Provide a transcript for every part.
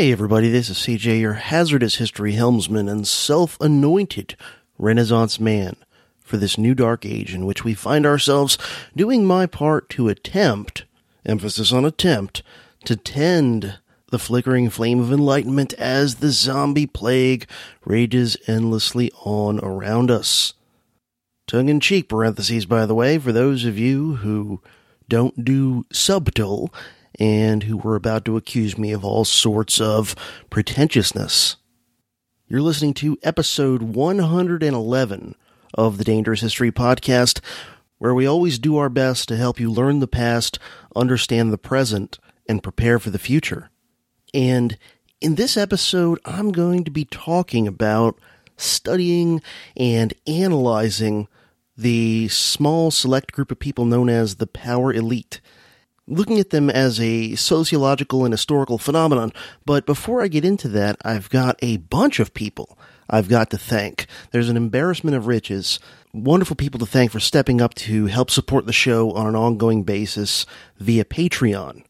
Hey everybody, this is CJ, your hazardous history helmsman and self-anointed Renaissance man for this new dark age in which we find ourselves doing my part to attempt, emphasis on attempt, to tend the flickering flame of enlightenment as the zombie plague rages endlessly on around us. Tongue in cheek parentheses, by the way, for those of you who don't do subtle and who were about to accuse me of all sorts of pretentiousness. You're listening to episode 111 of the Dangerous History Podcast, where we always do our best to help you learn the past, understand the present, and prepare for the future. And in this episode, I'm going to be talking about studying and analyzing the small select group of people known as the power elite looking at them as a sociological and historical phenomenon. But before I get into that, I've got a bunch of people I've got to thank. There's an embarrassment of riches. Wonderful people to thank for stepping up to help support the show on an ongoing basis via Patreon.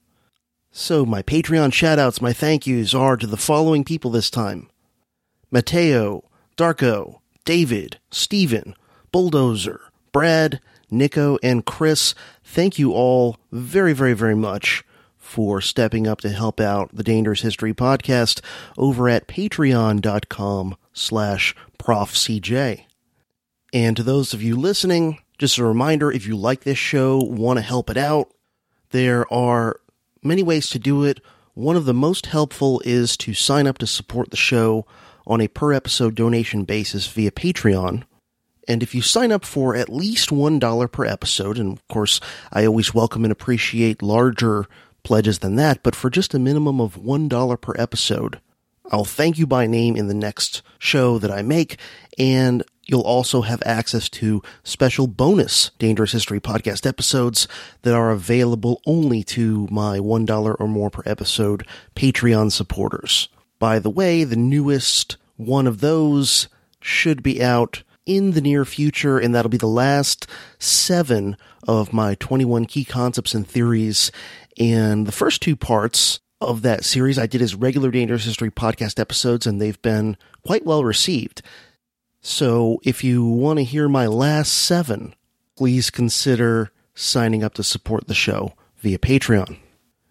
So, my Patreon shoutouts, my thank yous are to the following people this time Mateo, Darko, David, Stephen, Bulldozer, Brad, Nico, and Chris. Thank you all very, very, very much for stepping up to help out the Dangerous History podcast over at patreon.com slash profcj. And to those of you listening, just a reminder, if you like this show, want to help it out, there are many ways to do it. One of the most helpful is to sign up to support the show on a per episode donation basis via Patreon. And if you sign up for at least $1 per episode, and of course, I always welcome and appreciate larger pledges than that, but for just a minimum of $1 per episode, I'll thank you by name in the next show that I make, and you'll also have access to special bonus Dangerous History podcast episodes that are available only to my $1 or more per episode Patreon supporters. By the way, the newest one of those should be out in the near future, and that'll be the last seven of my 21 key concepts and theories. And the first two parts of that series I did as regular Dangerous History podcast episodes, and they've been quite well received. So if you want to hear my last seven, please consider signing up to support the show via Patreon.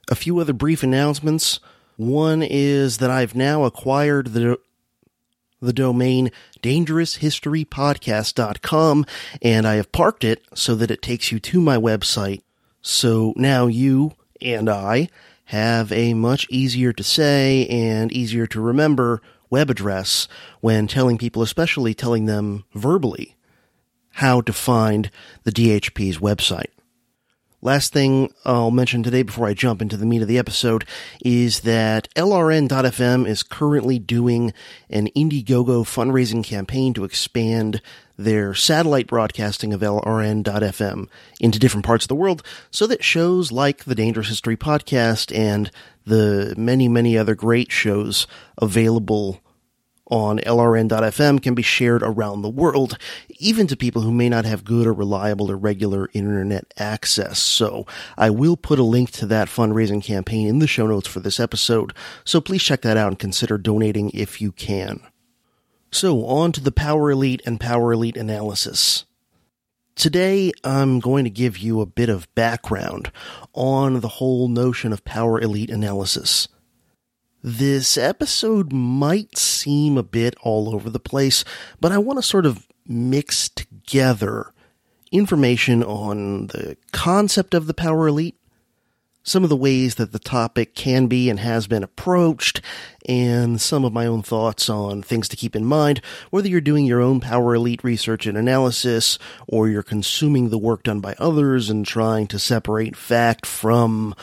A few other brief announcements. One is that I've now acquired the the domain dangeroushistorypodcast.com and I have parked it so that it takes you to my website. So now you and I have a much easier to say and easier to remember web address when telling people, especially telling them verbally, how to find the DHP's website. Last thing I'll mention today before I jump into the meat of the episode is that LRN.FM is currently doing an Indiegogo fundraising campaign to expand their satellite broadcasting of LRN.FM into different parts of the world so that shows like the Dangerous History podcast and the many, many other great shows available on LRN.FM can be shared around the world, even to people who may not have good or reliable or regular internet access. So I will put a link to that fundraising campaign in the show notes for this episode. So please check that out and consider donating if you can. So on to the Power Elite and Power Elite analysis. Today, I'm going to give you a bit of background on the whole notion of Power Elite analysis. This episode might seem a bit all over the place, but I want to sort of mix together information on the concept of the power elite, some of the ways that the topic can be and has been approached, and some of my own thoughts on things to keep in mind, whether you're doing your own power elite research and analysis, or you're consuming the work done by others and trying to separate fact from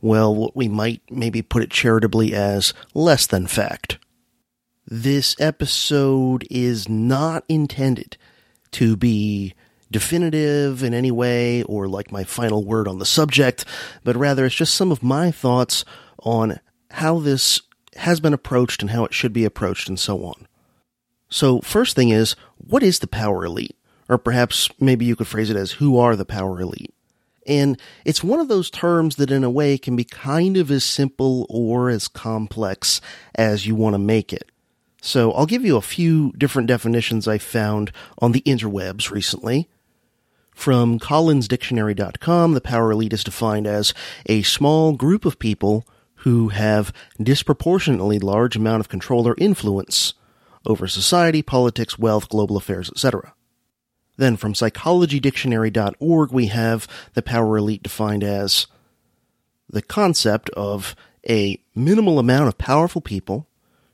well, what we might maybe put it charitably as less than fact. This episode is not intended to be definitive in any way or like my final word on the subject, but rather it's just some of my thoughts on how this has been approached and how it should be approached and so on. So, first thing is, what is the power elite? Or perhaps maybe you could phrase it as, who are the power elite? And it's one of those terms that in a way can be kind of as simple or as complex as you want to make it. So I'll give you a few different definitions I found on the interwebs recently. From collinsdictionary.com, the power elite is defined as a small group of people who have disproportionately large amount of control or influence over society, politics, wealth, global affairs, etc. Then from psychologydictionary.org, we have the power elite defined as the concept of a minimal amount of powerful people,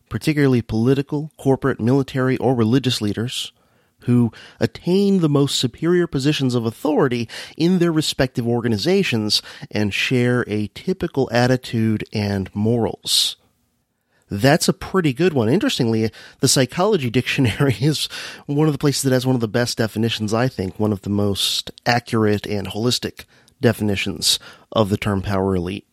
particularly political, corporate, military, or religious leaders, who attain the most superior positions of authority in their respective organizations and share a typical attitude and morals. That's a pretty good one. Interestingly, the psychology dictionary is one of the places that has one of the best definitions, I think, one of the most accurate and holistic definitions of the term power elite.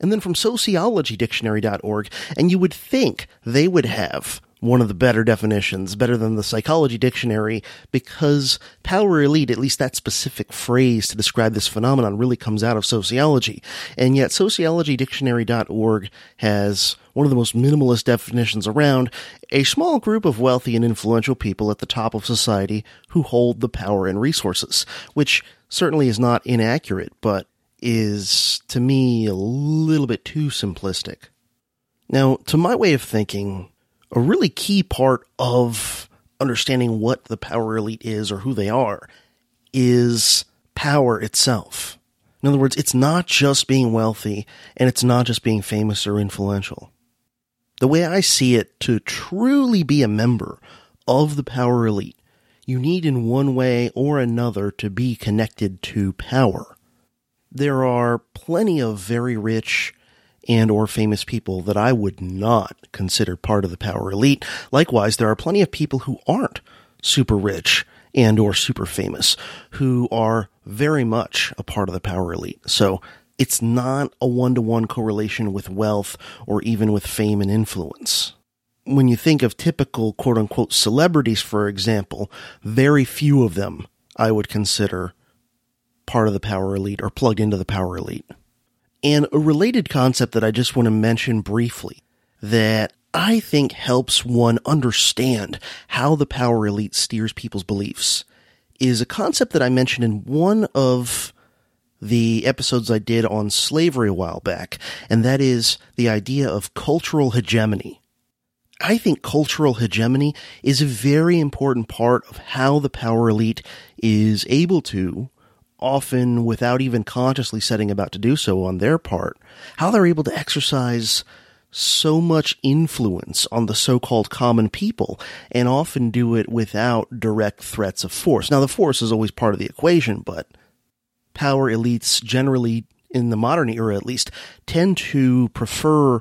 And then from sociologydictionary.org, and you would think they would have one of the better definitions, better than the psychology dictionary, because power elite, at least that specific phrase to describe this phenomenon, really comes out of sociology. And yet sociologydictionary.org has one of the most minimalist definitions around a small group of wealthy and influential people at the top of society who hold the power and resources, which certainly is not inaccurate, but is to me a little bit too simplistic. Now, to my way of thinking, a really key part of understanding what the power elite is or who they are is power itself. In other words, it's not just being wealthy and it's not just being famous or influential. The way I see it, to truly be a member of the power elite, you need in one way or another to be connected to power. There are plenty of very rich and or famous people that I would not consider part of the power elite. Likewise, there are plenty of people who aren't super rich and or super famous who are very much a part of the power elite. So it's not a one-to-one correlation with wealth or even with fame and influence. When you think of typical quote unquote celebrities, for example, very few of them I would consider part of the power elite or plugged into the power elite. And a related concept that I just want to mention briefly that I think helps one understand how the power elite steers people's beliefs is a concept that I mentioned in one of the episodes I did on slavery a while back, and that is the idea of cultural hegemony. I think cultural hegemony is a very important part of how the power elite is able to often without even consciously setting about to do so on their part, how they're able to exercise so much influence on the so-called common people and often do it without direct threats of force. Now, the force is always part of the equation, but power elites generally in the modern era at least tend to prefer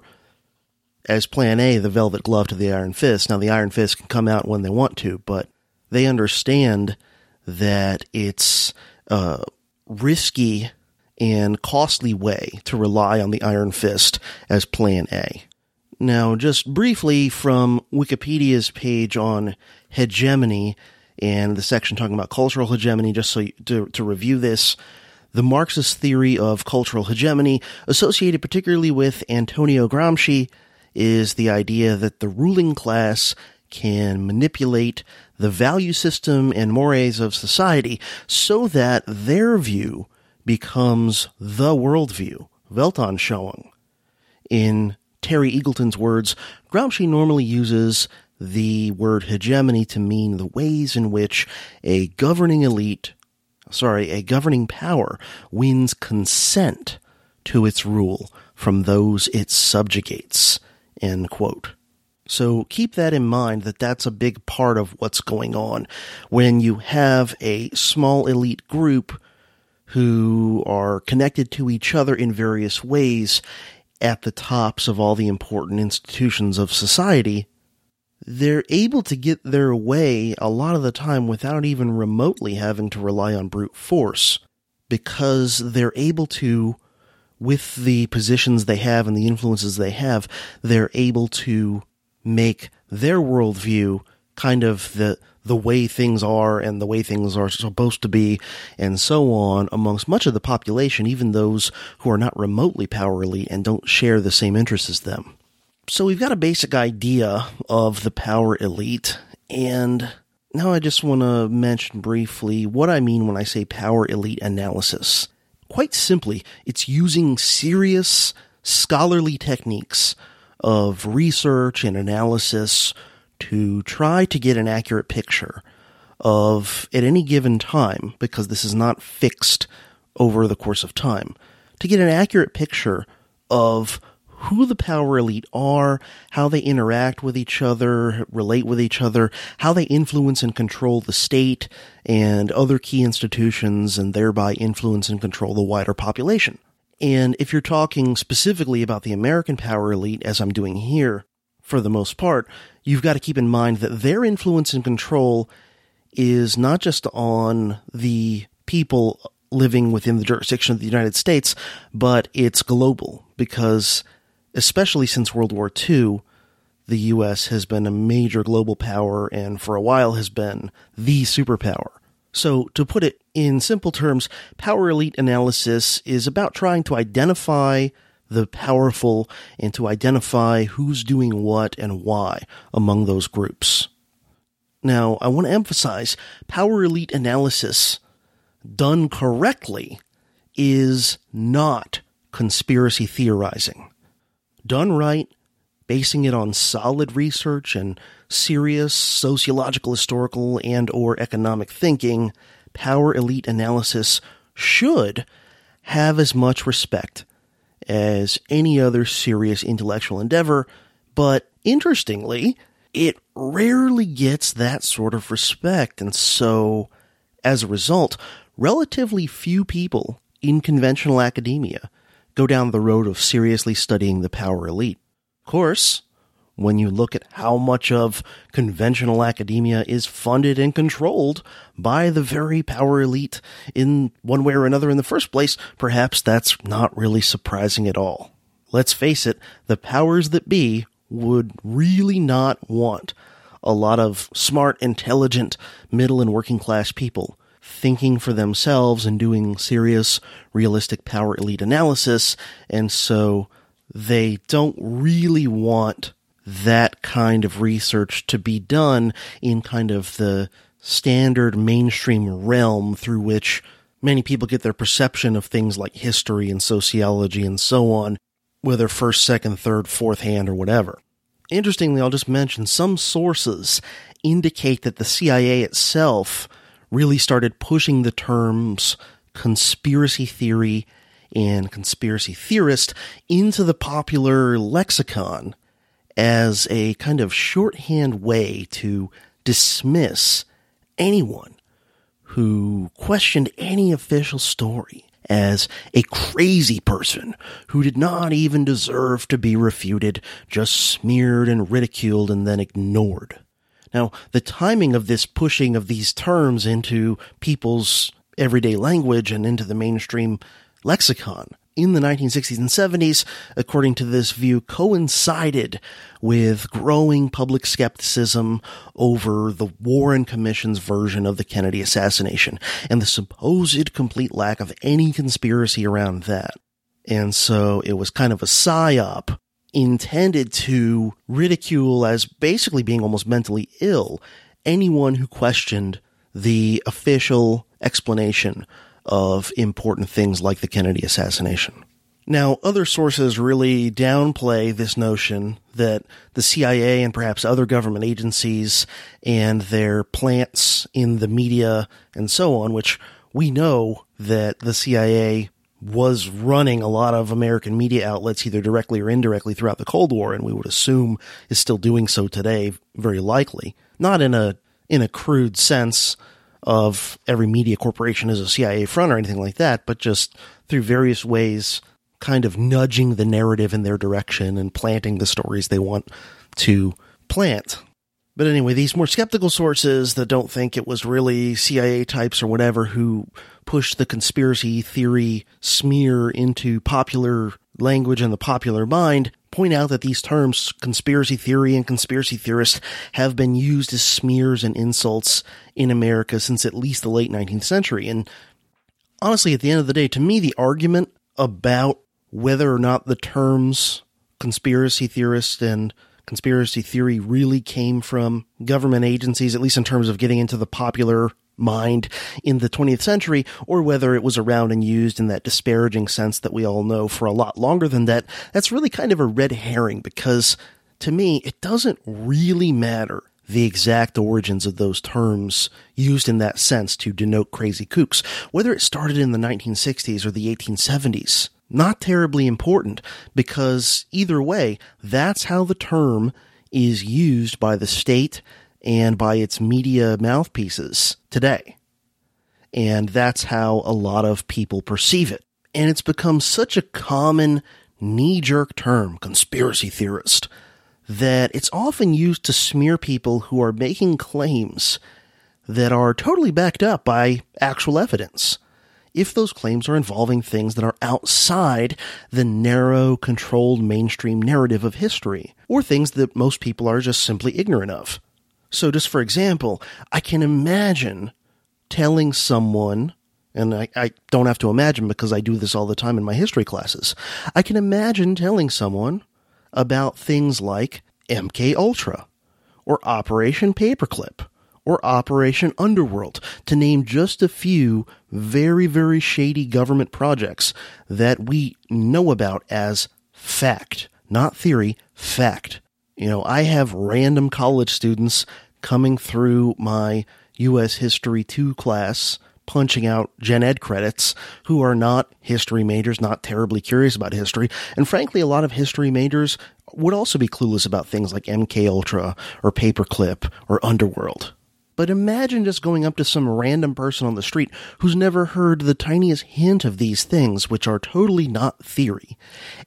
as plan A the velvet glove to the iron fist. Now the iron fist can come out when they want to, but they understand that it's uh, risky and costly way to rely on the Iron Fist as Plan A. Now, just briefly from Wikipedia's page on hegemony and the section talking about cultural hegemony, just so you, to, to review this, the Marxist theory of cultural hegemony, associated particularly with Antonio Gramsci, is the idea that the ruling class can manipulate the value system and mores of society so that their view becomes the worldview, Weltanschauung. In Terry Eagleton's words, Gramsci normally uses the word hegemony to mean the ways in which a governing elite, sorry, a governing power wins consent to its rule from those it subjugates. End quote. So keep that in mind that that's a big part of what's going on when you have a small elite group who are connected to each other in various ways at the tops of all the important institutions of society. They're able to get their way a lot of the time without even remotely having to rely on brute force because they're able to with the positions they have and the influences they have, they're able to make their worldview kind of the the way things are and the way things are supposed to be and so on amongst much of the population, even those who are not remotely power elite and don't share the same interests as them. So we've got a basic idea of the power elite and now I just want to mention briefly what I mean when I say power elite analysis. Quite simply, it's using serious scholarly techniques of research and analysis to try to get an accurate picture of, at any given time, because this is not fixed over the course of time, to get an accurate picture of who the power elite are, how they interact with each other, relate with each other, how they influence and control the state and other key institutions, and thereby influence and control the wider population. And if you're talking specifically about the American power elite, as I'm doing here, for the most part, you've got to keep in mind that their influence and control is not just on the people living within the jurisdiction of the United States, but it's global because, especially since World War II, the U.S. has been a major global power and for a while has been the superpower. So, to put it in simple terms, power elite analysis is about trying to identify the powerful and to identify who's doing what and why among those groups. Now, I want to emphasize power elite analysis done correctly is not conspiracy theorizing. Done right, basing it on solid research and serious sociological, historical, and or economic thinking, power elite analysis should have as much respect as any other serious intellectual endeavor, but interestingly, it rarely gets that sort of respect, and so, as a result, relatively few people in conventional academia go down the road of seriously studying the power elite. Of course, when you look at how much of conventional academia is funded and controlled by the very power elite in one way or another in the first place, perhaps that's not really surprising at all. Let's face it, the powers that be would really not want a lot of smart, intelligent, middle and working class people thinking for themselves and doing serious, realistic power elite analysis, and so they don't really want that kind of research to be done in kind of the standard mainstream realm through which many people get their perception of things like history and sociology and so on, whether first, second, third, fourth hand, or whatever. Interestingly, I'll just mention some sources indicate that the CIA itself really started pushing the terms conspiracy theory and conspiracy theorist into the popular lexicon as a kind of shorthand way to dismiss anyone who questioned any official story as a crazy person who did not even deserve to be refuted, just smeared and ridiculed and then ignored. Now, the timing of this pushing of these terms into people's everyday language and into the mainstream lexicon in the 1960s and 70s, according to this view, coincided with growing public skepticism over the Warren Commission's version of the Kennedy assassination and the supposed complete lack of any conspiracy around that. And so it was kind of a psyop intended to ridicule as basically being almost mentally ill anyone who questioned the official explanation of important things like the Kennedy assassination. Now, other sources really downplay this notion that the CIA and perhaps other government agencies and their plants in the media and so on, which we know that the CIA was running a lot of American media outlets either directly or indirectly throughout the Cold War, and we would assume is still doing so today, very likely. Not in a in a crude sense of every media corporation is a CIA front or anything like that, but just through various ways, kind of nudging the narrative in their direction and planting the stories they want to plant. But anyway, these more skeptical sources that don't think it was really CIA types or whatever who pushed the conspiracy theory smear into popular language and the popular mind point out that these terms, conspiracy theory and conspiracy theorist, have been used as smears and insults in America since at least the late 19th century. And honestly, at the end of the day, to me, the argument about whether or not the terms conspiracy theorist and conspiracy theory really came from government agencies, at least in terms of getting into the popular mind in the 20th century, or whether it was around and used in that disparaging sense that we all know for a lot longer than that, that's really kind of a red herring because to me, it doesn't really matter the exact origins of those terms used in that sense to denote crazy kooks, whether it started in the 1960s or the 1870s. Not terribly important because either way, that's how the term is used by the state and by its media mouthpieces today. And that's how a lot of people perceive it. And it's become such a common knee jerk term, conspiracy theorist, that it's often used to smear people who are making claims that are totally backed up by actual evidence. If those claims are involving things that are outside the narrow, controlled mainstream narrative of history, or things that most people are just simply ignorant of. So, just for example, I can imagine telling someone, and I, I, don't have to imagine because I do this all the time in my history classes. I can imagine telling someone about things like MK Ultra or Operation Paperclip or Operation Underworld, to name just a few very, very shady government projects that we know about as fact, not theory, fact. You know, I have random college students coming through my U.S. History 2 class punching out gen ed credits who are not history majors, not terribly curious about history. And frankly, a lot of history majors would also be clueless about things like MK Ultra or Paperclip or Underworld. But imagine just going up to some random person on the street who's never heard the tiniest hint of these things, which are totally not theory.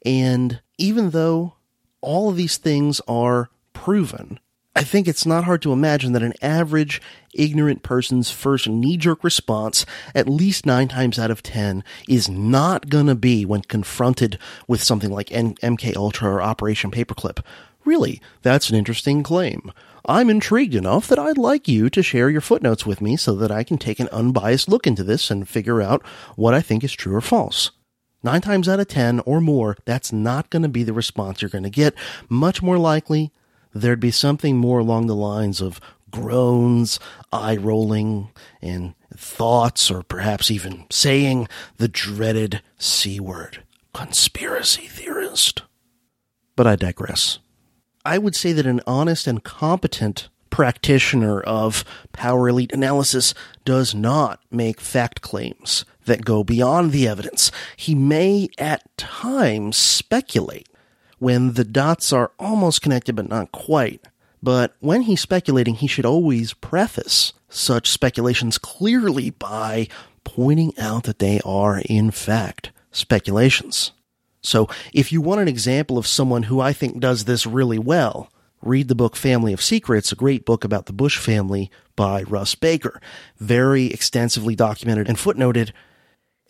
And even though all of these things are proven. I think it's not hard to imagine that an average ignorant person's first knee jerk response, at least nine times out of ten, is not gonna be when confronted with something like N- MK Ultra or Operation Paperclip. Really, that's an interesting claim. I'm intrigued enough that I'd like you to share your footnotes with me so that I can take an unbiased look into this and figure out what I think is true or false. Nine times out of ten or more, that's not going to be the response you're going to get. Much more likely, there'd be something more along the lines of groans, eye rolling, and thoughts, or perhaps even saying the dreaded C word conspiracy theorist. But I digress. I would say that an honest and competent practitioner of power elite analysis does not make fact claims that go beyond the evidence. He may at times speculate when the dots are almost connected but not quite. But when he's speculating, he should always preface such speculations clearly by pointing out that they are, in fact, speculations. So, if you want an example of someone who I think does this really well, read the book Family of Secrets, a great book about the Bush family by Russ Baker. Very extensively documented and footnoted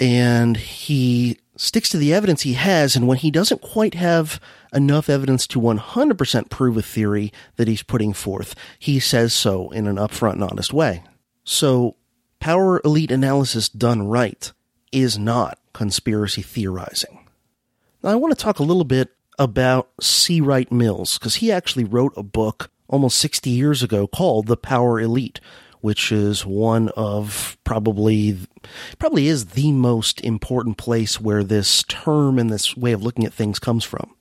and he sticks to the evidence he has. And when he doesn't quite have enough evidence to 100% prove a theory that he's putting forth, he says so in an upfront and honest way. So, power elite analysis done right is not conspiracy theorizing. Now, I want to talk a little bit about C. Wright Mills, because he actually wrote a book almost 60 years ago called The Power Elite, which is one of probably probably is the most important place where this term and this way of looking at things comes from.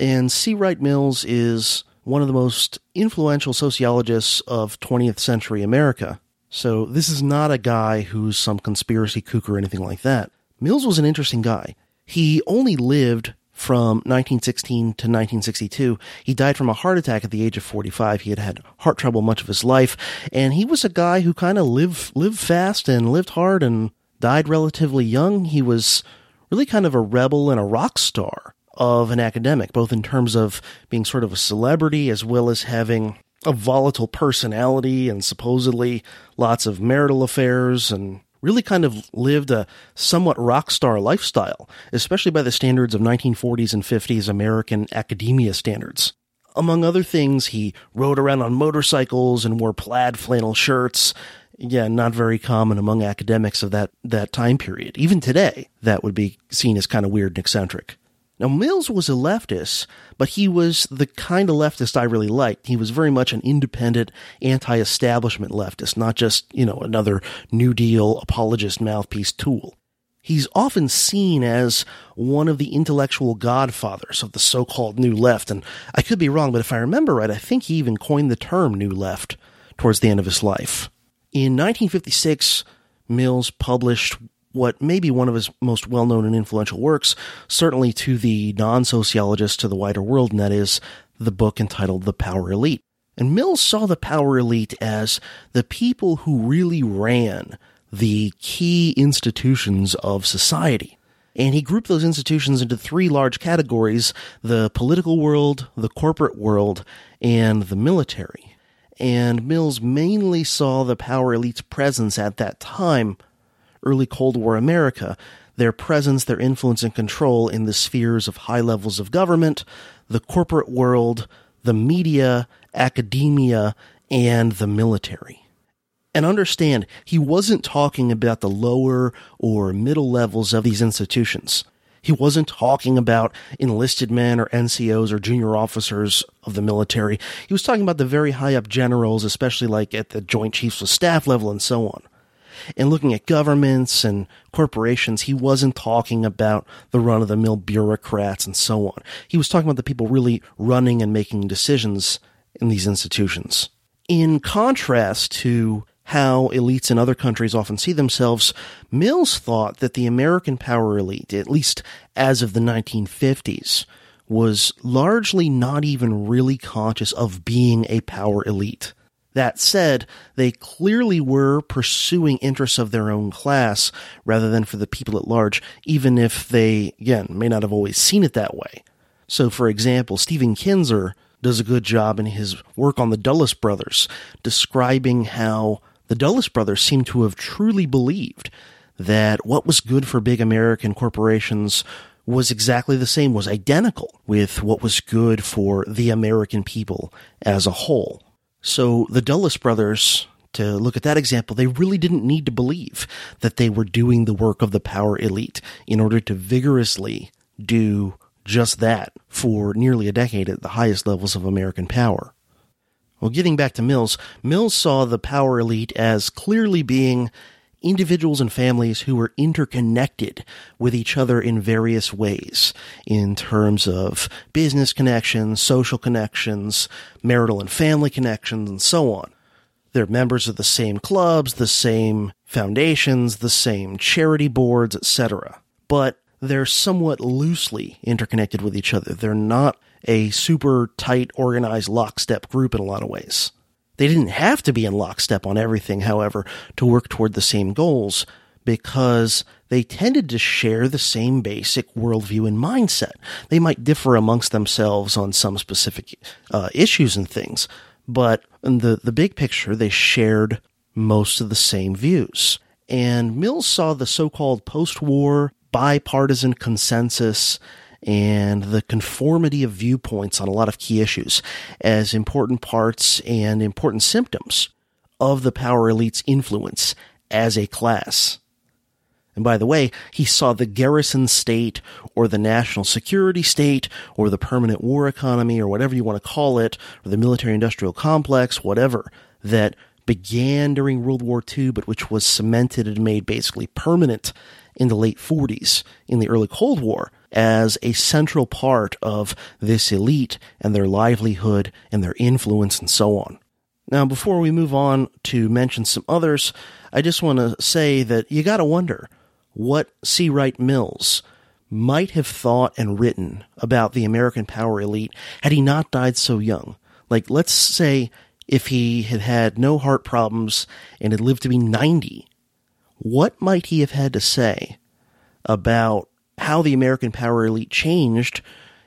And C. Wright Mills is one of the most influential sociologists of 20th century America. So this is not a guy who's some conspiracy kook or anything like that. Mills was an interesting guy. He only lived from 1916 to 1962. He died from a heart attack at the age of 45. He had had heart trouble much of his life, and he was a guy who kind of lived lived fast and lived hard and died relatively young. He was really kind of a rebel and a rock star of an academic, both in terms of being sort of a celebrity as well as having a volatile personality and supposedly lots of marital affairs and really kind of lived a somewhat rock star lifestyle, especially by the standards of 1940s and 50s American academia standards. Among other things, he rode around on motorcycles and wore plaid flannel shirts. Yeah, not very common among academics of that, that time period. Even today, that would be seen as kind of weird and eccentric. Now, Mills was a leftist, but he was the kind of leftist I really liked. He was very much an independent, anti-establishment leftist, not just, you know, another New Deal apologist mouthpiece tool. He's often seen as one of the intellectual godfathers of the so-called New Left, and I could be wrong, but if I remember right, I think he even coined the term New Left towards the end of his life. In 1956, Mills published what may be one of his most well known and influential works, certainly to the non sociologist to the wider world, and that is the book entitled The Power Elite. And Mills saw the power elite as the people who really ran the key institutions of society. And he grouped those institutions into three large categories the political world, the corporate world, and the military. And Mills mainly saw the power elite's presence at that time early Cold War America, their presence, their influence and control in the spheres of high levels of government, the corporate world, the media, academia, and the military. And understand, he wasn't talking about the lower or middle levels of these institutions. He wasn't talking about enlisted men or NCOs or junior officers of the military. He was talking about the very high up generals, especially like at the Joint Chiefs of Staff level and so on and looking at governments and corporations, he wasn't talking about the run of the mill bureaucrats and so on. He was talking about the people really running and making decisions in these institutions. In contrast to how elites in other countries often see themselves, Mills thought that the American power elite, at least as of the 1950s, was largely not even really conscious of being a power elite. That said, they clearly were pursuing interests of their own class rather than for the people at large, even if they, again, may not have always seen it that way. So, for example, Stephen Kinzer does a good job in his work on the Dulles brothers, describing how the Dulles brothers seem to have truly believed that what was good for big American corporations was exactly the same, was identical with what was good for the American people as a whole. So the Dulles brothers, to look at that example, they really didn't need to believe that they were doing the work of the power elite in order to vigorously do just that for nearly a decade at the highest levels of American power. Well, getting back to Mills, Mills saw the power elite as clearly being individuals and families who were interconnected with each other in various ways in terms of business connections, social connections, marital and family connections, and so on. They're members of the same clubs, the same foundations, the same charity boards, etc. But they're somewhat loosely interconnected with each other. They're not a super tight, organized lockstep group in a lot of ways. They didn't have to be in lockstep on everything, however, to work toward the same goals because they tended to share the same basic worldview and mindset. They might differ amongst themselves on some specific uh, issues and things, but in the, the big picture, they shared most of the same views. And Mills saw the so-called post-war bipartisan consensus and the conformity of viewpoints on a lot of key issues as important parts and important symptoms of the power elite's influence as a class. And by the way, he saw the garrison state or the national security state or the permanent war economy or whatever you want to call it, or the military industrial complex, whatever, that began during World War II, but which was cemented and made basically permanent in the late 40s in the early Cold War as a central part of this elite and their livelihood and their influence and so on. Now, before we move on to mention some others, I just want to say that you got to wonder what C. Wright Mills might have thought and written about the American power elite had he not died so young. Like, let's say if he had had no heart problems and had lived to be 90, what might he have had to say about how the American power elite changed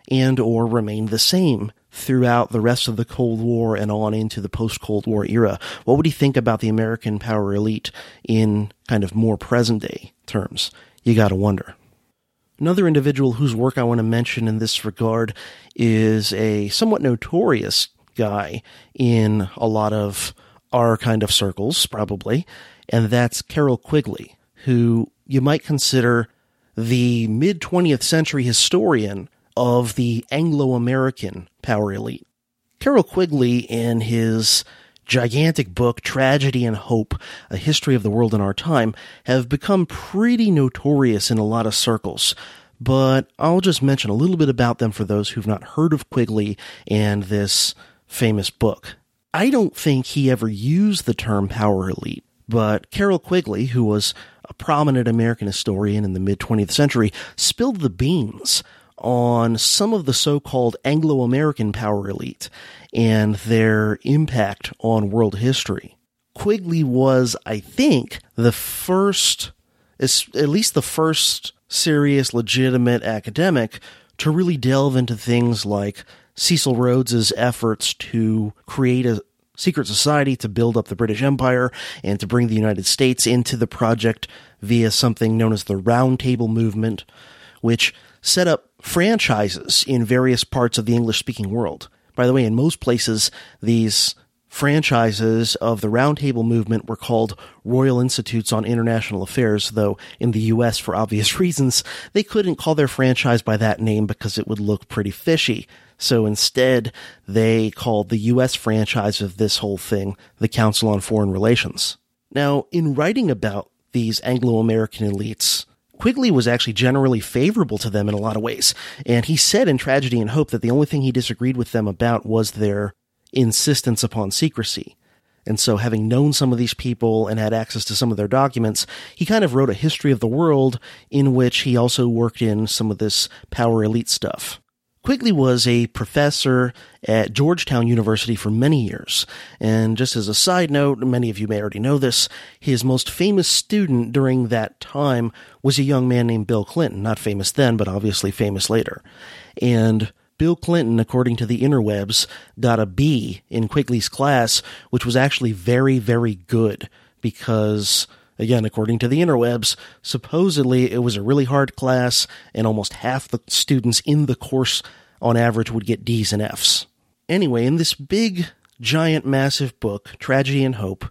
and or remained the same throughout the rest of the Cold War and on into the post Cold War era, what would he think about the American power elite in kind of more present day terms? You gotta wonder. Another individual whose work I want to mention in this regard is a somewhat notorious guy in a lot of our kind of circles, probably, and that's Carroll Quigley, who you might consider the mid 20th century historian of the Anglo American power elite. Carroll Quigley, in his gigantic book, Tragedy and Hope, A History of the World in Our Time, have become pretty notorious in a lot of circles. But I'll just mention a little bit about them for those who've not heard of Quigley and this famous book. I don't think he ever used the term power elite, but Carroll Quigley, who was prominent American historian in the mid 20th century, spilled the beans on some of the so-called Anglo-American power elite and their impact on world history. Quigley was, I think, the first, at least the first serious, legitimate academic to really delve into things like Cecil Rhodes's efforts to create a secret society to build up the British Empire and to bring the United States into the project via something known as the Round Table Movement, which set up franchises in various parts of the English speaking world. By the way, in most places, these franchises of the Roundtable movement were called Royal Institutes on International Affairs, though in the US, for obvious reasons, they couldn't call their franchise by that name because it would look pretty fishy. So instead, they called the US franchise of this whole thing the Council on Foreign Relations. Now, in writing about these Anglo-American elites, Quigley was actually generally favorable to them in a lot of ways. And he said in Tragedy and Hope that the only thing he disagreed with them about was their insistence upon secrecy. And so, having known some of these people and had access to some of their documents, he kind of wrote a history of the world in which he also worked in some of this power elite stuff. Quigley was a professor at Georgetown University for many years. And just as a side note, many of you may already know this, his most famous student during that time was a young man named Bill Clinton. Not famous then, but obviously famous later. And Bill Clinton, according to the interwebs, got a B in Quigley's class, which was actually very, very good because Again, according to the interwebs, supposedly it was a really hard class, and almost half the students in the course on average would get D's and F's. Anyway, in this big, giant, massive book, Tragedy and Hope,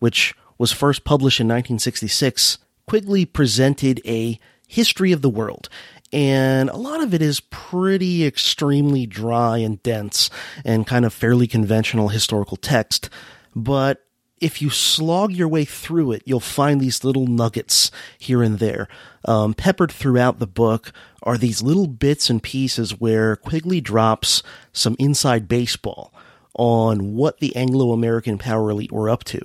which was first published in 1966, Quigley presented a history of the world. And a lot of it is pretty extremely dry and dense and kind of fairly conventional historical text. But if you slog your way through it, you'll find these little nuggets here and there. Um, peppered throughout the book are these little bits and pieces where Quigley drops some inside baseball on what the Anglo American power elite were up to,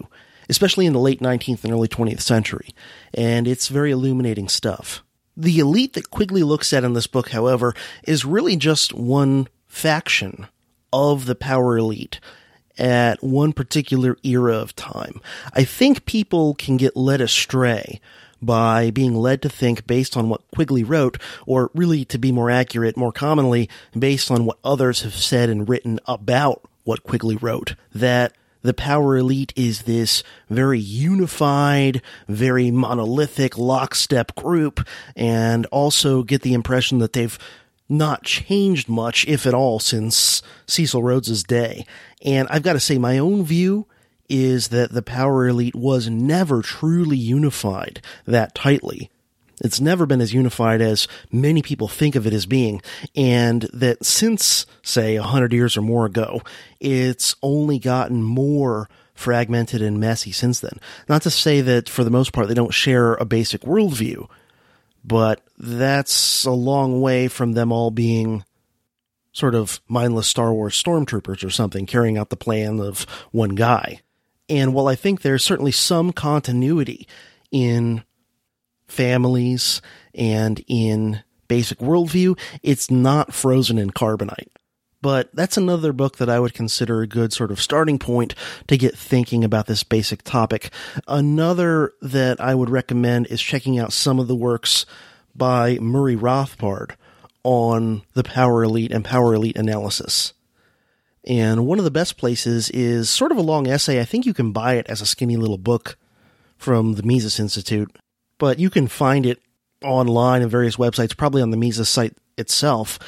especially in the late 19th and early 20th century. And it's very illuminating stuff. The elite that Quigley looks at in this book, however, is really just one faction of the power elite at one particular era of time. I think people can get led astray by being led to think based on what Quigley wrote, or really to be more accurate, more commonly, based on what others have said and written about what Quigley wrote, that the power elite is this very unified, very monolithic, lockstep group, and also get the impression that they've not changed much, if at all, since Cecil Rhodes's day. And I've got to say, my own view is that the power elite was never truly unified that tightly. It's never been as unified as many people think of it as being, and that since, say, a hundred years or more ago, it's only gotten more fragmented and messy since then. Not to say that for the most part they don't share a basic worldview, but that's a long way from them all being sort of mindless Star Wars stormtroopers or something carrying out the plan of one guy. And while I think there's certainly some continuity in families and in basic worldview, it's not frozen in carbonite. But that's another book that I would consider a good sort of starting point to get thinking about this basic topic. Another that I would recommend is checking out some of the works by Murray Rothbard on the Power Elite and Power Elite analysis. And one of the best places is sort of a long essay. I think you can buy it as a skinny little book from the Mises Institute, but you can find it online on various websites, probably on the Mises site itself.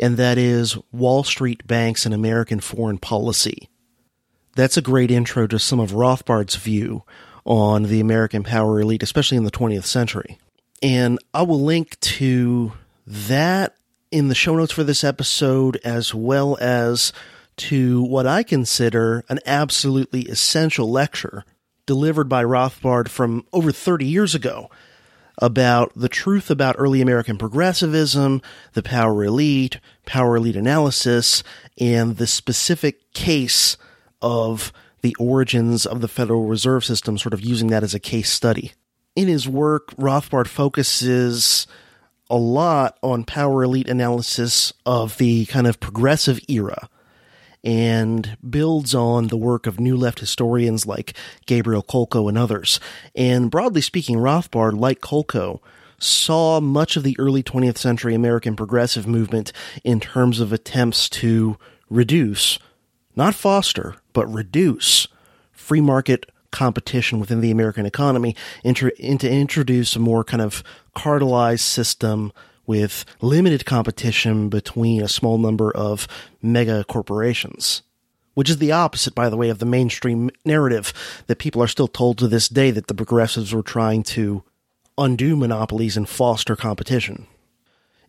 And that is Wall Street Banks and American Foreign Policy. That's a great intro to some of Rothbard's view on the American power elite, especially in the 20th century. And I will link to that in the show notes for this episode, as well as to what I consider an absolutely essential lecture delivered by Rothbard from over 30 years ago about the truth about early American progressivism, the power elite, power elite analysis, and the specific case of the origins of the Federal Reserve System, sort of using that as a case study. In his work, Rothbard focuses a lot on power elite analysis of the kind of progressive era and builds on the work of new left historians like Gabriel Kolko and others. And broadly speaking, Rothbard, like Kolko, saw much of the early 20th century American progressive movement in terms of attempts to reduce, not foster, but reduce free market competition within the American economy and to introduce a more kind of cartelized system with limited competition between a small number of mega corporations. Which is the opposite, by the way, of the mainstream narrative that people are still told to this day that the progressives were trying to undo monopolies and foster competition.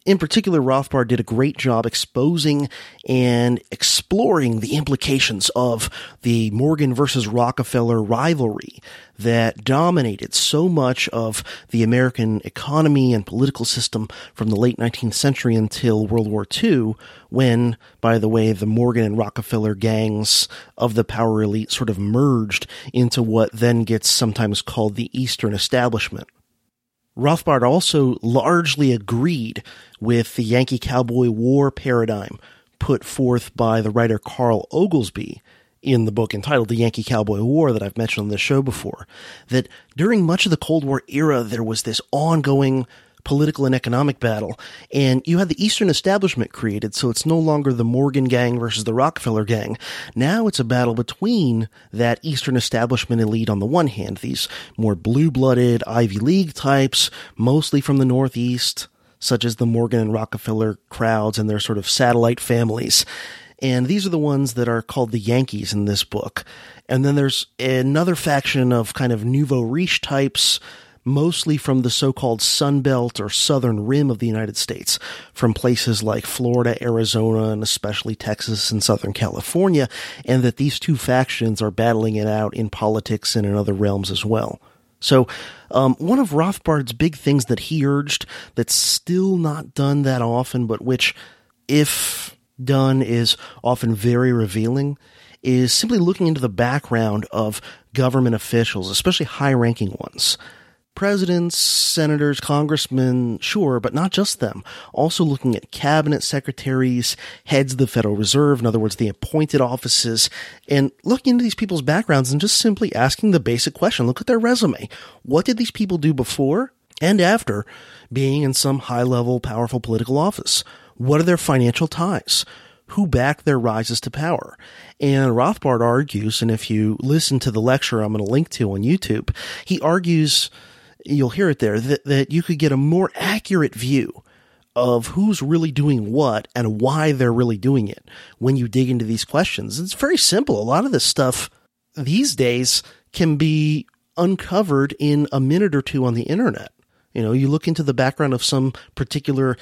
In particular, Rothbard did a great job exposing and exploring the implications of the Morgan versus Rockefeller rivalry that dominated so much of the American economy and political system from the late 19th century until World War II, when, by the way, the Morgan and Rockefeller gangs of the power elite sort of merged into what then gets sometimes called the Eastern establishment. Rothbard also largely agreed with the Yankee Cowboy War paradigm put forth by the writer Carl Oglesby in the book entitled The Yankee Cowboy War that I've mentioned on this show before, that during much of the Cold War era, there was this ongoing political and economic battle. And you had the Eastern establishment created, so it's no longer the Morgan gang versus the Rockefeller gang. Now it's a battle between that Eastern establishment elite on the one hand, these more blue-blooded Ivy League types, mostly from the Northeast, such as the Morgan and Rockefeller crowds and their sort of satellite families. And these are the ones that are called the Yankees in this book. And then there's another faction of kind of nouveau riche types mostly from the so-called Sun Belt or southern rim of the United States, from places like Florida, Arizona, and especially Texas and Southern California, and that these two factions are battling it out in politics and in other realms as well. So, um, one of Rothbard's big things that he urged that's still not done that often, but which, if done, is often very revealing, is simply looking into the background of government officials, especially high ranking ones presidents, senators, congressmen, sure, but not just them. Also looking at cabinet secretaries, heads of the Federal Reserve, in other words, the appointed offices, and looking into these people's backgrounds and just simply asking the basic question. Look at their resume. What did these people do before and after being in some high level, powerful political office? What are their financial ties? Who backed their rises to power? And Rothbard argues, and if you listen to the lecture I'm going to link to on YouTube, he argues you'll hear it there, that, that you could get a more accurate view of who's really doing what and why they're really doing it when you dig into these questions. It's very simple. A lot of this stuff these days can be uncovered in a minute or two on the internet. You know, you look into the background of some particular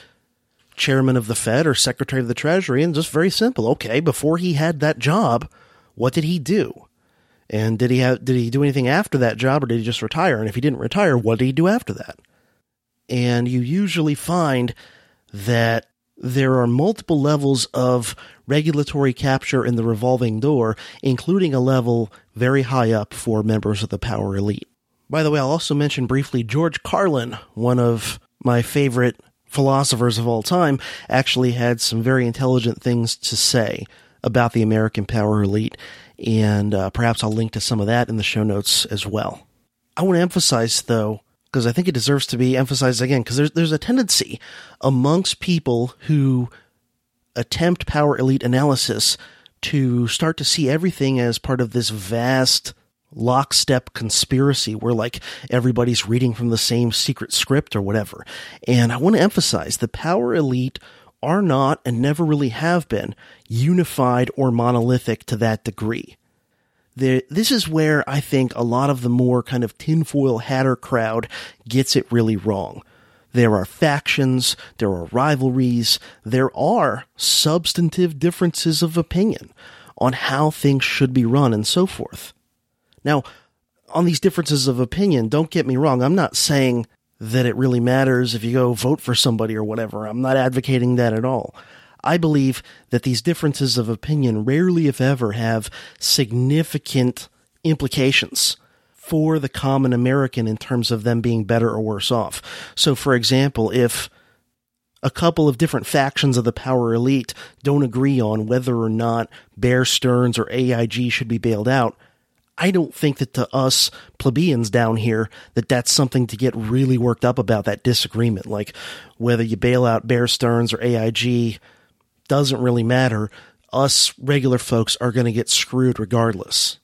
chairman of the Fed or secretary of the Treasury, and just very simple. Okay, before he had that job, what did he do? And did he have did he do anything after that job or did he just retire? And if he didn't retire, what did he do after that? And you usually find that there are multiple levels of regulatory capture in the revolving door, including a level very high up for members of the power elite. By the way, I'll also mention briefly George Carlin, one of my favorite philosophers of all time, actually had some very intelligent things to say about the American power elite and uh, perhaps I'll link to some of that in the show notes as well. I want to emphasize, though, because I think it deserves to be emphasized again, because there's there's a tendency amongst people who attempt power elite analysis to start to see everything as part of this vast lockstep conspiracy where like everybody's reading from the same secret script or whatever. And I want to emphasize the power elite are not and never really have been unified or monolithic to that degree. this is where I think a lot of the more kind of tinfoil hatter crowd gets it really wrong. There are factions, there are rivalries, there are substantive differences of opinion on how things should be run and so forth. Now, on these differences of opinion, don't get me wrong, I'm not saying that it really matters if you go vote for somebody or whatever. I'm not advocating that at all. I believe that these differences of opinion rarely, if ever, have significant implications for the common American in terms of them being better or worse off. So, for example, if a couple of different factions of the power elite don't agree on whether or not Bear Stearns or AIG should be bailed out, I don't think that to us plebeians down here that that's something to get really worked up about that disagreement. Like whether you bail out Bear Stearns or AIG doesn't really matter. Us regular folks are going to get screwed regardless.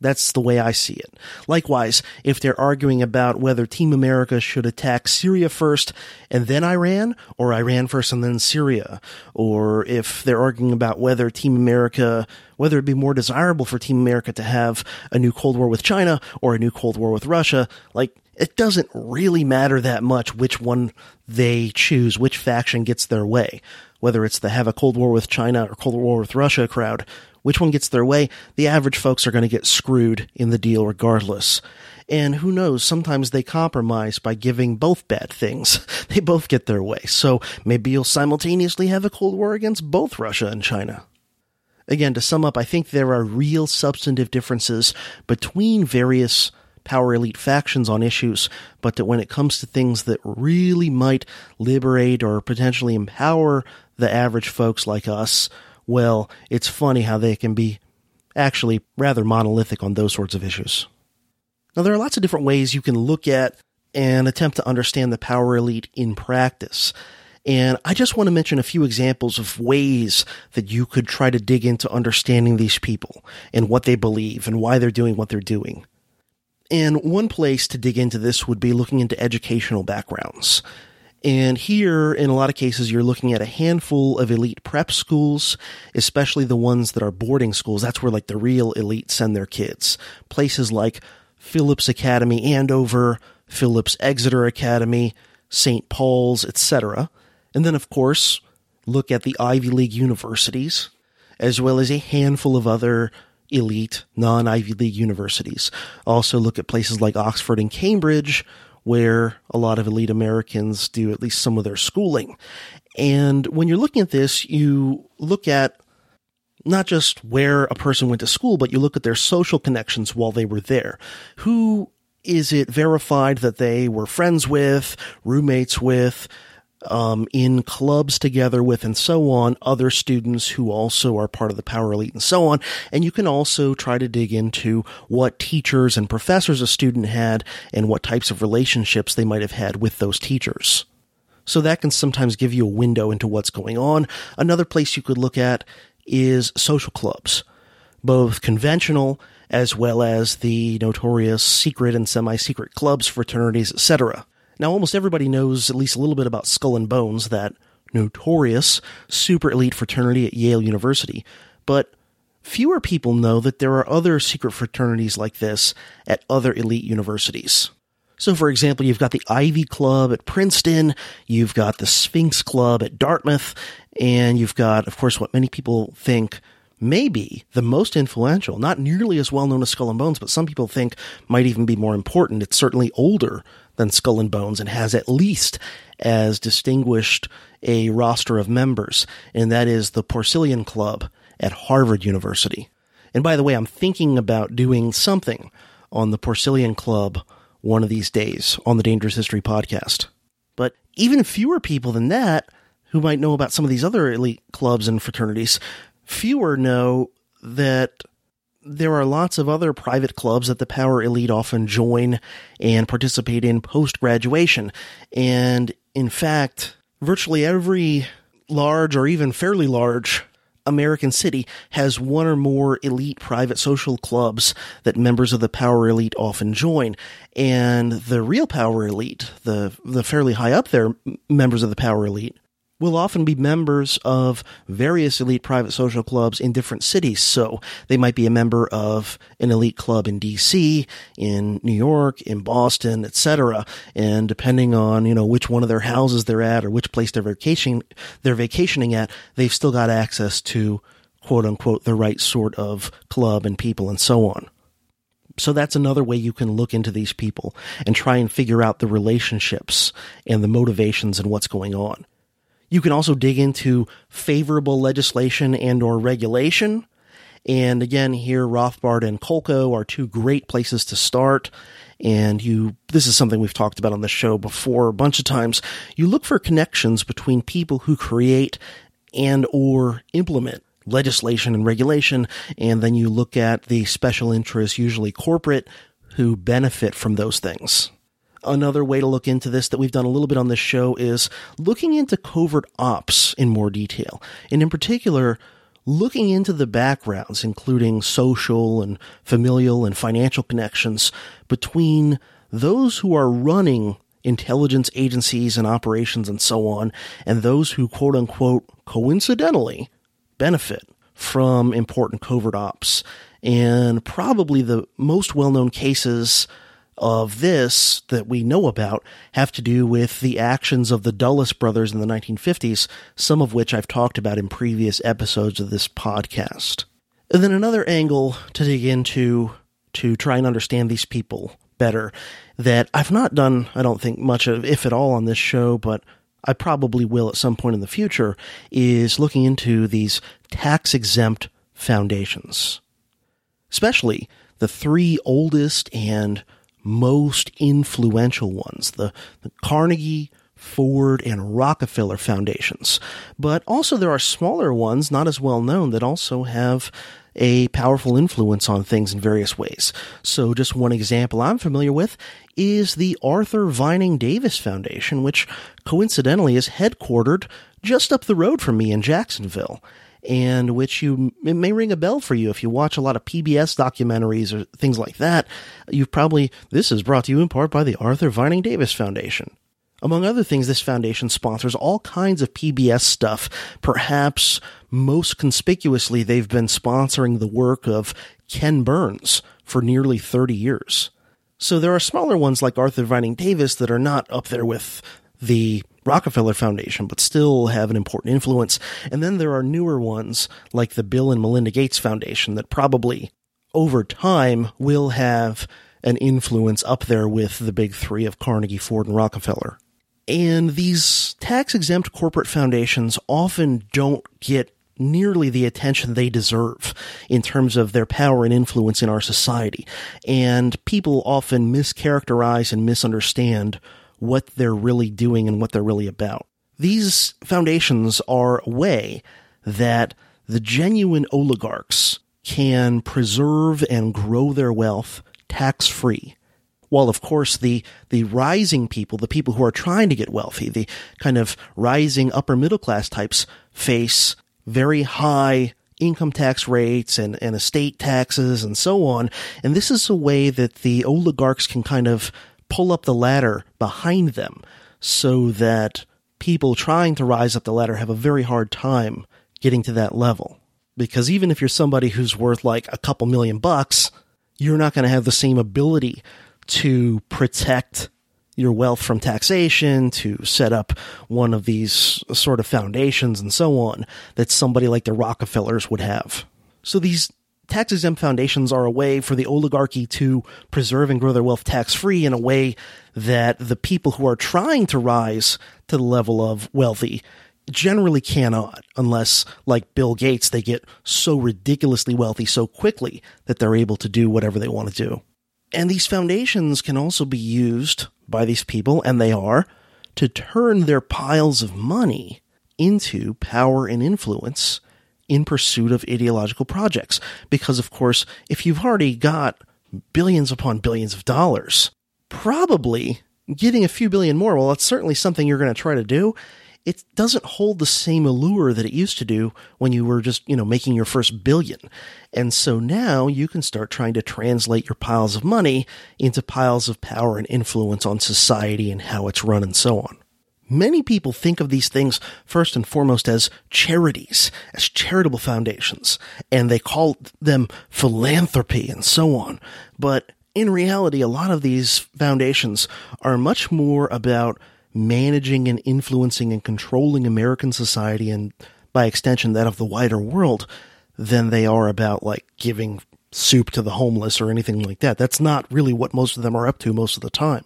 That's the way I see it. Likewise, if they're arguing about whether Team America should attack Syria first and then Iran, or Iran first and then Syria, or if they're arguing about whether Team America, whether it'd be more desirable for Team America to have a new Cold War with China or a new Cold War with Russia, like, it doesn't really matter that much which one they choose, which faction gets their way. Whether it's the have a Cold War with China or Cold War with Russia crowd, which one gets their way, the average folks are going to get screwed in the deal regardless. And who knows, sometimes they compromise by giving both bad things. They both get their way. So maybe you'll simultaneously have a Cold War against both Russia and China. Again, to sum up, I think there are real substantive differences between various power elite factions on issues, but that when it comes to things that really might liberate or potentially empower the average folks like us, well, it's funny how they can be actually rather monolithic on those sorts of issues. Now, there are lots of different ways you can look at and attempt to understand the power elite in practice. And I just want to mention a few examples of ways that you could try to dig into understanding these people and what they believe and why they're doing what they're doing. And one place to dig into this would be looking into educational backgrounds. And here, in a lot of cases, you're looking at a handful of elite prep schools, especially the ones that are boarding schools. That's where like the real elite send their kids. Places like Phillips Academy Andover, Phillips Exeter Academy, St. Paul's, etc. And then, of course, look at the Ivy League universities, as well as a handful of other elite non Ivy League universities. Also look at places like Oxford and Cambridge, where a lot of elite Americans do at least some of their schooling. And when you're looking at this, you look at not just where a person went to school, but you look at their social connections while they were there. Who is it verified that they were friends with, roommates with, um, in clubs together with and so on, other students who also are part of the power elite and so on. And you can also try to dig into what teachers and professors a student had and what types of relationships they might have had with those teachers. So that can sometimes give you a window into what's going on. Another place you could look at is social clubs, both conventional as well as the notorious secret and semi-secret clubs, fraternities, etc. Now, almost everybody knows at least a little bit about Skull and Bones, that notorious super elite fraternity at Yale University, but fewer people know that there are other secret fraternities like this at other elite universities. So, for example, you've got the Ivy Club at Princeton, you've got the Sphinx Club at Dartmouth, and you've got, of course, what many people think may be the most influential, not nearly as well known as Skull and Bones, but some people think might even be more important. It's certainly older than Skull and Bones and has at least as distinguished a roster of members, and that is the Porcellian Club at Harvard University. And by the way, I'm thinking about doing something on the Porcellian Club one of these days on the Dangerous History podcast. But even fewer people than that who might know about some of these other elite clubs and fraternities, fewer know that there are lots of other private clubs that the power elite often join and participate in post graduation. And in fact, virtually every large or even fairly large American city has one or more elite private social clubs that members of the power elite often join. And the real power elite, the, the fairly high up there members of the power elite, will often be members of various elite private social clubs in different cities. So they might be a member of an elite club in DC, in New York, in Boston, etc. And depending on, you know, which one of their houses they're at or which place they're vacationing, they're vacationing at, they've still got access to quote unquote the right sort of club and people and so on. So that's another way you can look into these people and try and figure out the relationships and the motivations and what's going on. You can also dig into favorable legislation and or regulation. And again, here Rothbard and Kolko are two great places to start. And you, this is something we've talked about on the show before a bunch of times. You look for connections between people who create and or implement legislation and regulation. And then you look at the special interests, usually corporate, who benefit from those things. Another way to look into this that we've done a little bit on this show is looking into covert ops in more detail. And in particular, looking into the backgrounds, including social and familial and financial connections between those who are running intelligence agencies and operations and so on, and those who quote unquote coincidentally benefit from important covert ops. And probably the most well known cases of this that we know about have to do with the actions of the Dulles brothers in the 1950s, some of which I've talked about in previous episodes of this podcast. And then another angle to dig into to try and understand these people better that I've not done, I don't think, much of, if at all, on this show, but I probably will at some point in the future, is looking into these tax exempt foundations. Especially the three oldest and most influential ones, the, the Carnegie, Ford, and Rockefeller foundations. But also there are smaller ones, not as well known, that also have a powerful influence on things in various ways. So just one example I'm familiar with is the Arthur Vining Davis Foundation, which coincidentally is headquartered just up the road from me in Jacksonville and which you it may ring a bell for you if you watch a lot of PBS documentaries or things like that. You've probably this is brought to you in part by the Arthur Vining Davis Foundation. Among other things, this foundation sponsors all kinds of PBS stuff. Perhaps most conspicuously, they've been sponsoring the work of Ken Burns for nearly 30 years. So there are smaller ones like Arthur Vining Davis that are not up there with the Rockefeller Foundation, but still have an important influence. And then there are newer ones like the Bill and Melinda Gates Foundation that probably over time will have an influence up there with the big three of Carnegie, Ford, and Rockefeller. And these tax exempt corporate foundations often don't get nearly the attention they deserve in terms of their power and influence in our society. And people often mischaracterize and misunderstand what they're really doing and what they're really about. These foundations are a way that the genuine oligarchs can preserve and grow their wealth tax free. While of course the, the rising people, the people who are trying to get wealthy, the kind of rising upper middle class types face very high income tax rates and, and estate taxes and so on. And this is a way that the oligarchs can kind of pull up the ladder behind them so that people trying to rise up the ladder have a very hard time getting to that level. Because even if you're somebody who's worth like a couple million bucks, you're not going to have the same ability to protect your wealth from taxation, to set up one of these sort of foundations and so on that somebody like the Rockefellers would have. So these tax exempt foundations are a way for the oligarchy to preserve and grow their wealth tax free in a way that the people who are trying to rise to the level of wealthy generally cannot unless like Bill Gates they get so ridiculously wealthy so quickly that they're able to do whatever they want to do. And these foundations can also be used by these people and they are to turn their piles of money into power and influence in pursuit of ideological projects. Because, of course, if you've already got billions upon billions of dollars, probably getting a few billion more, well, that's certainly something you're going to try to do. it doesn't hold the same allure that it used to do when you were just, you know, making your first billion. And so now you can start trying to translate your piles of money into piles of power and influence on society and how it's run and so on. Many people think of these things first and foremost as charities, as charitable foundations, and they call them philanthropy and so on. But in reality, a lot of these foundations are much more about managing and influencing and controlling American society and by extension that of the wider world than they are about like giving soup to the homeless or anything like that. That's not really what most of them are up to most of the time.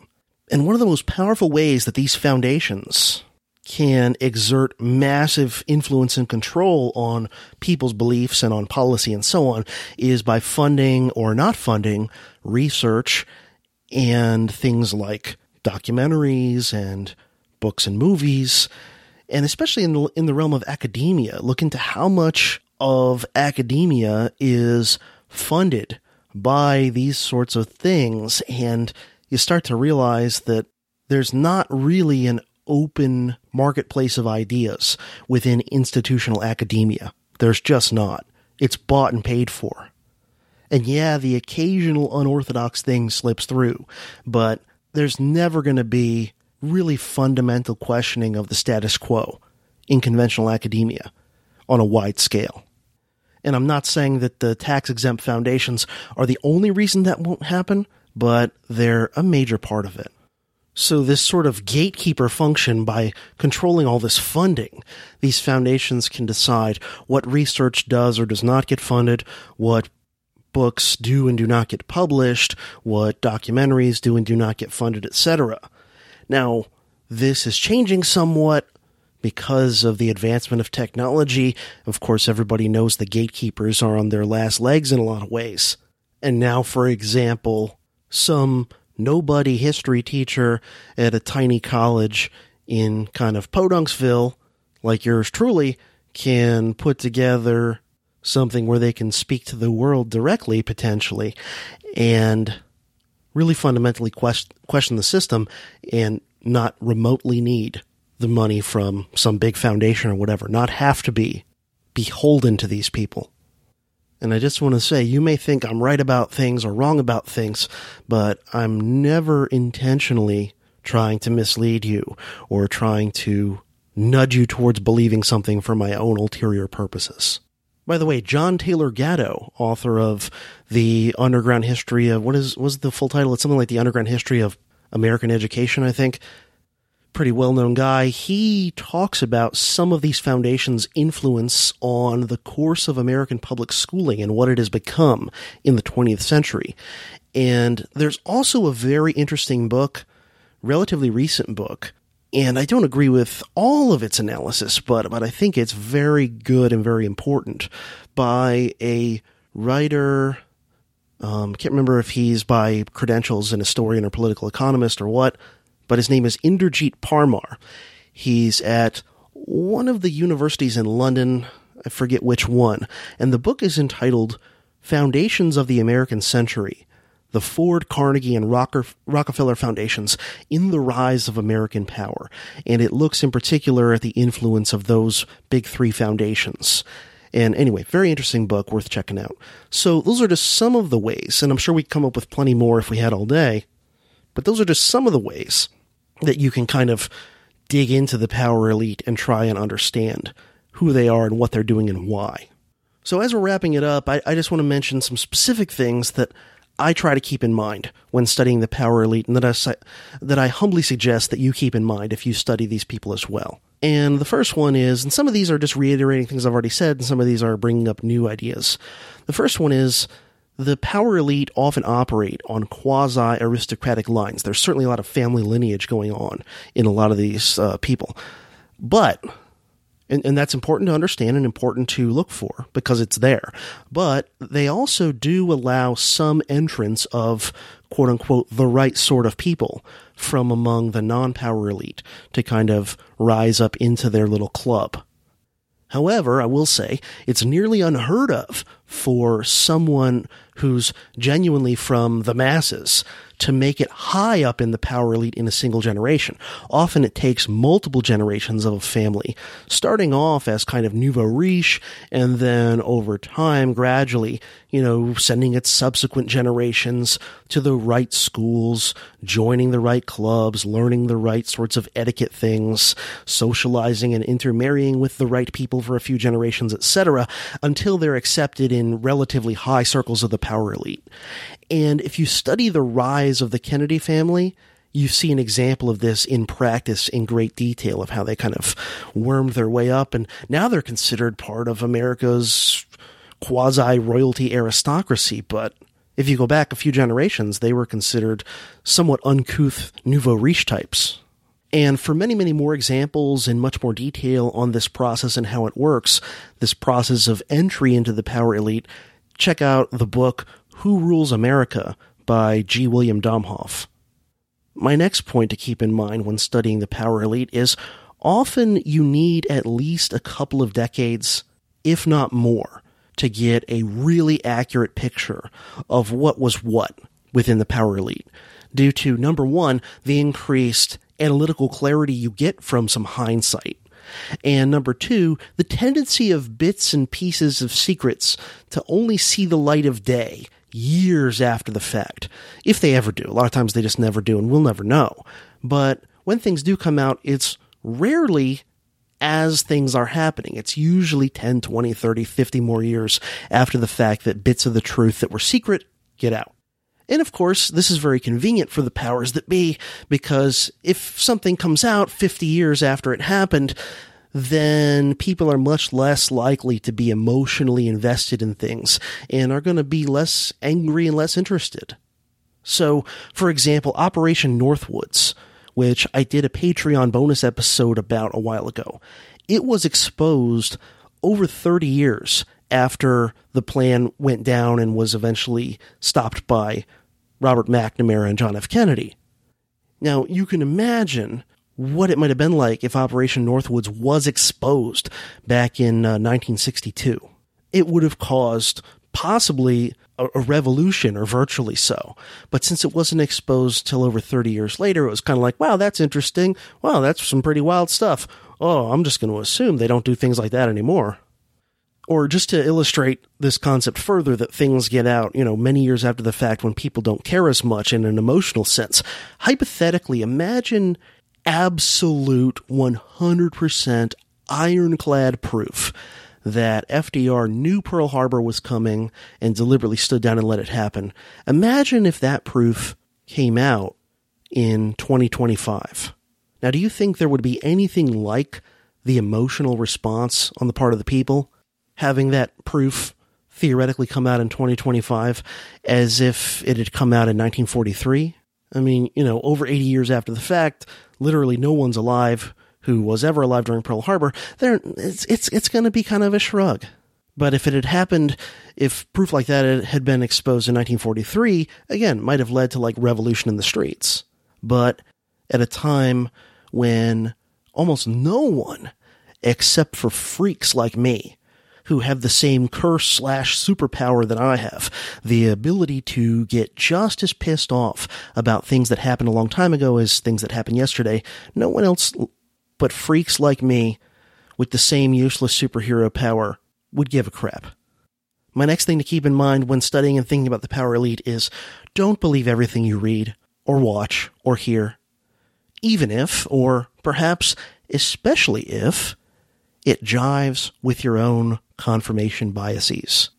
And one of the most powerful ways that these foundations can exert massive influence and control on people's beliefs and on policy and so on is by funding or not funding research and things like documentaries and books and movies, and especially in the, in the realm of academia, look into how much of academia is funded by these sorts of things, and you start to realize that there's not really an open marketplace of ideas within institutional academia. There's just not. It's bought and paid for. And yeah, the occasional unorthodox thing slips through, but there's never going to be really fundamental questioning of the status quo in conventional academia on a wide scale. And I'm not saying that the tax exempt foundations are the only reason that won't happen, but they're a major part of it. So, this sort of gatekeeper function by controlling all this funding, these foundations can decide what research does or does not get funded, what books do and do not get published, what documentaries do and do not get funded, etc. Now, this is changing somewhat because of the advancement of technology. Of course, everybody knows the gatekeepers are on their last legs in a lot of ways. And now, for example, some nobody history teacher at a tiny college in kind of Podunksville, like yours truly, can put together something where they can speak to the world directly, potentially, and really fundamentally quest- question the system and not remotely need the money from some big foundation or whatever, not have to be beholden to these people. And I just want to say, you may think I'm right about things or wrong about things, but I'm never intentionally trying to mislead you or trying to nudge you towards believing something for my own ulterior purposes. By the way, John Taylor Gatto, author of the Underground History of what is was the full title? It's something like the Underground History of American Education, I think. Pretty well known guy. He talks about some of these foundations' influence on the course of American public schooling and what it has become in the 20th century. And there's also a very interesting book, relatively recent book, and I don't agree with all of its analysis, but but I think it's very good and very important by a writer. Um, can't remember if he's by credentials an historian or political economist or what, but his name is Inderjeet Parmar. He's at one of the universities in London. I forget which one, and the book is entitled "Foundations of the American Century." the Ford, Carnegie, and Rockefeller Foundations in the rise of American power. And it looks in particular at the influence of those big three foundations. And anyway, very interesting book, worth checking out. So those are just some of the ways, and I'm sure we'd come up with plenty more if we had all day, but those are just some of the ways that you can kind of dig into the power elite and try and understand who they are and what they're doing and why. So as we're wrapping it up, I, I just want to mention some specific things that I try to keep in mind when studying the power elite, and that I, that I humbly suggest that you keep in mind if you study these people as well. And the first one is, and some of these are just reiterating things I've already said, and some of these are bringing up new ideas. The first one is the power elite often operate on quasi aristocratic lines. There's certainly a lot of family lineage going on in a lot of these uh, people. But and, and that's important to understand and important to look for because it's there. But they also do allow some entrance of quote unquote the right sort of people from among the non power elite to kind of rise up into their little club. However, I will say it's nearly unheard of for someone who's genuinely from the masses to make it high up in the power elite in a single generation. Often it takes multiple generations of a family, starting off as kind of nouveau riche, and then over time, gradually, you know, sending its subsequent generations to the right schools, joining the right clubs, learning the right sorts of etiquette things, socializing and intermarrying with the right people for a few generations, etc., until they're accepted in relatively high circles of the power elite. And if you study the rise of the Kennedy family, you see an example of this in practice in great detail of how they kind of wormed their way up. And now they're considered part of America's quasi royalty aristocracy. But if you go back a few generations, they were considered somewhat uncouth nouveau riche types. And for many, many more examples in much more detail on this process and how it works, this process of entry into the power elite, check out the book who Rules America by G. William Domhoff. My next point to keep in mind when studying the power elite is often you need at least a couple of decades, if not more, to get a really accurate picture of what was what within the power elite, due to number one, the increased analytical clarity you get from some hindsight. And number two, the tendency of bits and pieces of secrets to only see the light of day years after the fact. If they ever do. A lot of times they just never do, and we'll never know. But when things do come out, it's rarely as things are happening. It's usually 10, 20, 30, 50 more years after the fact that bits of the truth that were secret get out. And of course, this is very convenient for the powers that be, because if something comes out 50 years after it happened, then people are much less likely to be emotionally invested in things and are going to be less angry and less interested. So, for example, Operation Northwoods, which I did a Patreon bonus episode about a while ago, it was exposed over 30 years after the plan went down and was eventually stopped by Robert McNamara and John F. Kennedy. Now, you can imagine what it might have been like if Operation Northwoods was exposed back in uh, 1962. It would have caused possibly a, a, revolution or virtually so. But since it wasn't exposed till over 30 years later, it was kind of like, wow, that's interesting. Wow, that's some pretty wild stuff. Oh, I'm just going to assume they don't do things like that anymore. Or just to illustrate this concept further that things get out, you know, many years after the fact when people don't care as much in an emotional sense. Hypothetically, imagine absolute 100% ironclad proof that FDR knew Pearl Harbor was coming and deliberately stood down and let it happen. Imagine if that proof came out in 2025. Now, do you think there would be anything like the emotional response on the part of the people having that proof theoretically come out in 2025 as if it had come out in 1943? I mean, you know, over 80 years after the fact, literally no one's alive who was ever alive during Pearl Harbor, there it's it's it's going to be kind of a shrug. But if it had happened, if proof like that had been exposed in 1943, again, might have led to like revolution in the streets. But at a time when almost no one, except for freaks like me, who have the same curse slash superpower that I have. The ability to get just as pissed off about things that happened a long time ago as things that happened yesterday. No one else but freaks like me with the same useless superhero power would give a crap. My next thing to keep in mind when studying and thinking about the power elite is don't believe everything you read or watch or hear. Even if, or perhaps especially if, it jives with your own confirmation biases.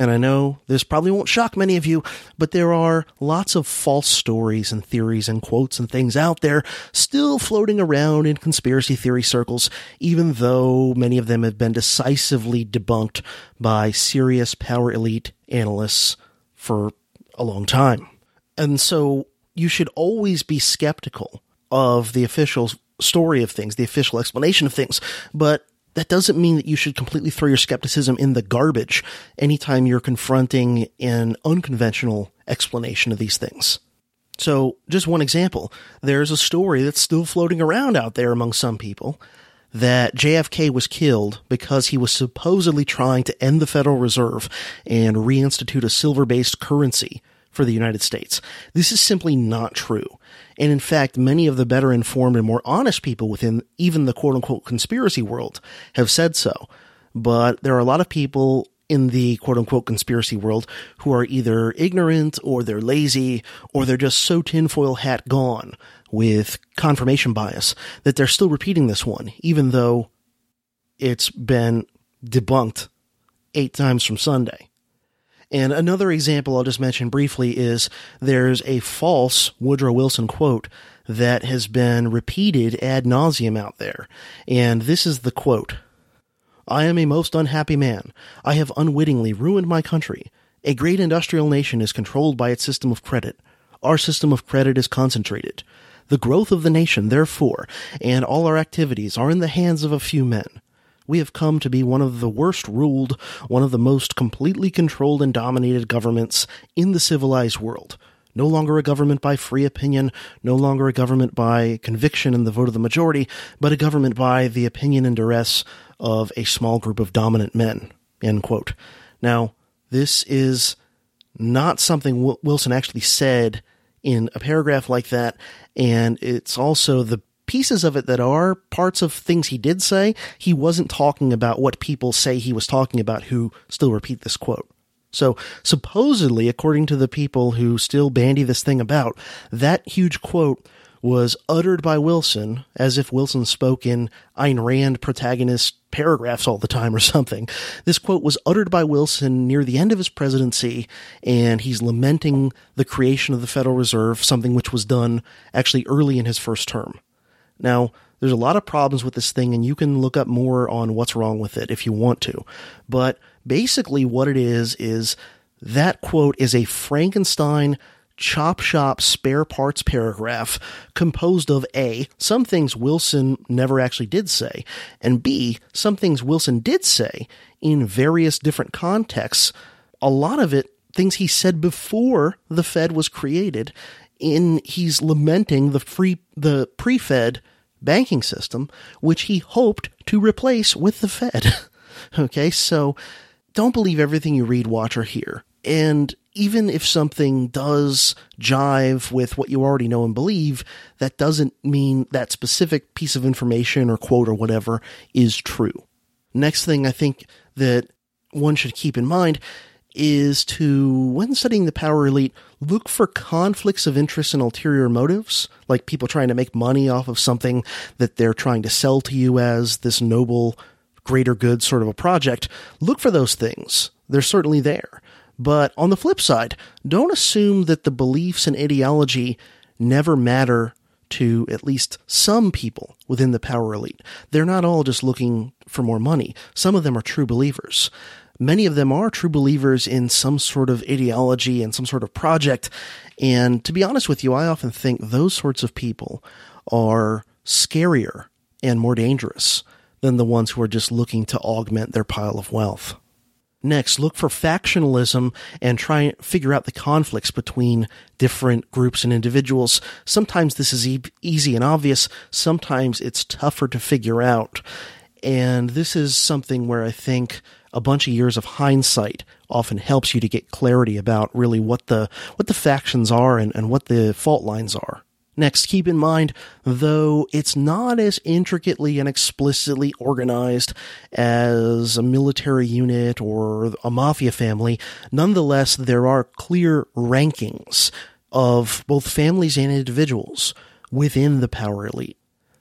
And I know this probably won't shock many of you, but there are lots of false stories and theories and quotes and things out there still floating around in conspiracy theory circles, even though many of them have been decisively debunked by serious power elite analysts for a long time. And so you should always be skeptical of the official story of things, the official explanation of things, but that doesn't mean that you should completely throw your skepticism in the garbage anytime you're confronting an unconventional explanation of these things. So, just one example. There's a story that's still floating around out there among some people that JFK was killed because he was supposedly trying to end the Federal Reserve and reinstitute a silver based currency for the United States. This is simply not true. And in fact, many of the better informed and more honest people within even the quote unquote conspiracy world have said so. But there are a lot of people in the quote unquote conspiracy world who are either ignorant or they're lazy or they're just so tinfoil hat gone with confirmation bias that they're still repeating this one, even though it's been debunked eight times from Sunday. And another example I'll just mention briefly is there's a false Woodrow Wilson quote that has been repeated ad nauseum out there. And this is the quote. I am a most unhappy man. I have unwittingly ruined my country. A great industrial nation is controlled by its system of credit. Our system of credit is concentrated. The growth of the nation, therefore, and all our activities are in the hands of a few men. We have come to be one of the worst ruled, one of the most completely controlled and dominated governments in the civilized world. No longer a government by free opinion, no longer a government by conviction and the vote of the majority, but a government by the opinion and duress of a small group of dominant men. End quote. Now, this is not something Wilson actually said in a paragraph like that, and it's also the pieces of it that are parts of things he did say, he wasn't talking about what people say he was talking about who still repeat this quote. So supposedly, according to the people who still bandy this thing about, that huge quote was uttered by Wilson as if Wilson spoke in Ayn Rand protagonist paragraphs all the time or something. This quote was uttered by Wilson near the end of his presidency, and he's lamenting the creation of the Federal Reserve, something which was done actually early in his first term. Now, there's a lot of problems with this thing, and you can look up more on what's wrong with it if you want to. But basically, what it is, is that quote is a Frankenstein chop shop spare parts paragraph composed of A, some things Wilson never actually did say, and B, some things Wilson did say in various different contexts. A lot of it, things he said before the Fed was created, in he's lamenting the free the pre-Fed banking system, which he hoped to replace with the Fed. okay, so don't believe everything you read, watch, or hear. And even if something does jive with what you already know and believe, that doesn't mean that specific piece of information or quote or whatever is true. Next thing I think that one should keep in mind is to, when studying the power elite, look for conflicts of interest and ulterior motives, like people trying to make money off of something that they're trying to sell to you as this noble, greater good sort of a project. Look for those things. They're certainly there. But on the flip side, don't assume that the beliefs and ideology never matter to at least some people within the power elite. They're not all just looking for more money. Some of them are true believers. Many of them are true believers in some sort of ideology and some sort of project. And to be honest with you, I often think those sorts of people are scarier and more dangerous than the ones who are just looking to augment their pile of wealth. Next, look for factionalism and try and figure out the conflicts between different groups and individuals. Sometimes this is e- easy and obvious. Sometimes it's tougher to figure out. And this is something where I think a bunch of years of hindsight often helps you to get clarity about really what the, what the factions are and, and what the fault lines are. Next, keep in mind, though it's not as intricately and explicitly organized as a military unit or a mafia family, nonetheless, there are clear rankings of both families and individuals within the power elite.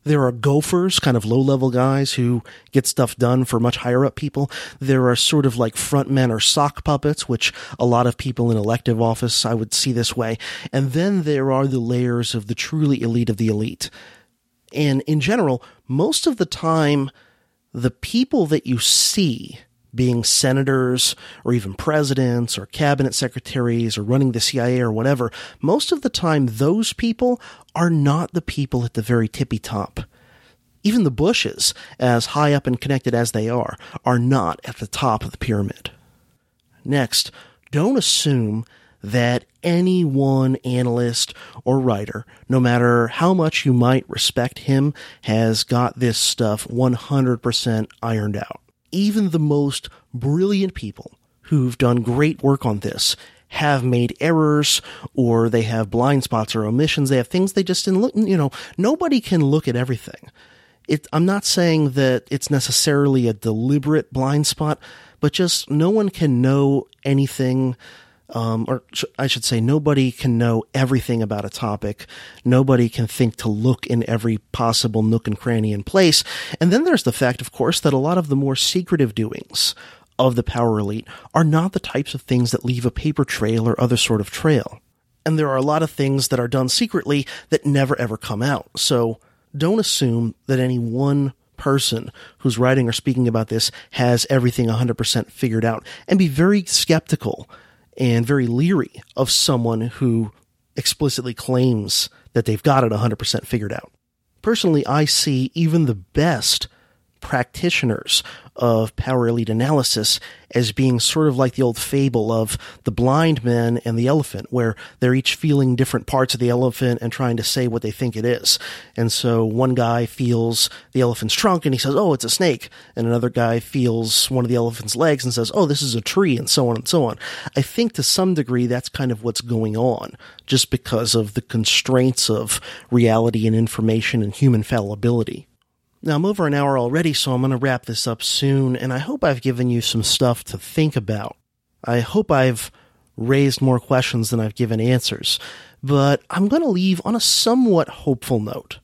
There are gophers, kind of low level guys who get stuff done for much higher up people. There are sort of like front men or sock puppets, which a lot of people in elective office I would see this way. And then there are the layers of the truly elite of the elite. And in general, most of the time, the people that you see being senators or even presidents or cabinet secretaries or running the CIA or whatever, most of the time those people are not the people at the very tippy top. Even the Bushes, as high up and connected as they are, are not at the top of the pyramid. Next, don't assume that any one analyst or writer, no matter how much you might respect him, has got this stuff 100% ironed out. Even the most brilliant people who've done great work on this have made errors or they have blind spots or omissions. They have things they just didn't look, you know, nobody can look at everything. It, I'm not saying that it's necessarily a deliberate blind spot, but just no one can know anything. Um, or I should say, nobody can know everything about a topic. Nobody can think to look in every possible nook and cranny and place. And then there's the fact, of course, that a lot of the more secretive doings of the power elite are not the types of things that leave a paper trail or other sort of trail. And there are a lot of things that are done secretly that never ever come out. So don't assume that any one person who's writing or speaking about this has everything 100% figured out and be very skeptical and very leery of someone who explicitly claims that they've got it 100% figured out. Personally, I see even the best practitioners of power elite analysis as being sort of like the old fable of the blind man and the elephant, where they're each feeling different parts of the elephant and trying to say what they think it is. And so one guy feels the elephant's trunk and he says, Oh, it's a snake. And another guy feels one of the elephant's legs and says, Oh, this is a tree, and so on and so on. I think to some degree that's kind of what's going on, just because of the constraints of reality and information and human fallibility. Now, I'm over an hour already, so I'm going to wrap this up soon, and I hope I've given you some stuff to think about. I hope I've raised more questions than I've given answers, but I'm going to leave on a somewhat hopeful note.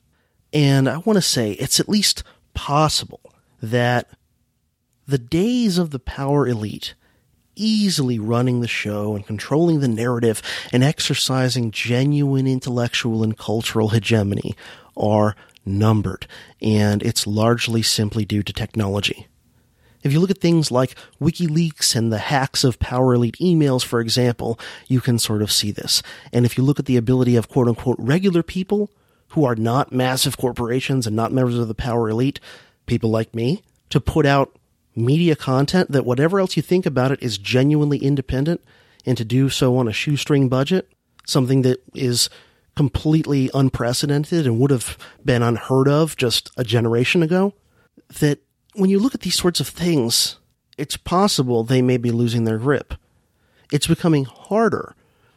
And I want to say it's at least possible that the days of the power elite easily running the show and controlling the narrative and exercising genuine intellectual and cultural hegemony are numbered, and it's largely simply due to technology. If you look at things like WikiLeaks and the hacks of Power Elite emails, for example, you can sort of see this. And if you look at the ability of quote unquote regular people who are not massive corporations and not members of the Power Elite, people like me, to put out media content that whatever else you think about it is genuinely independent and to do so on a shoestring budget, something that is completely unprecedented and would have been unheard of just a generation ago, that when you look at these sorts of things, it's possible they may be losing their grip. It's becoming harder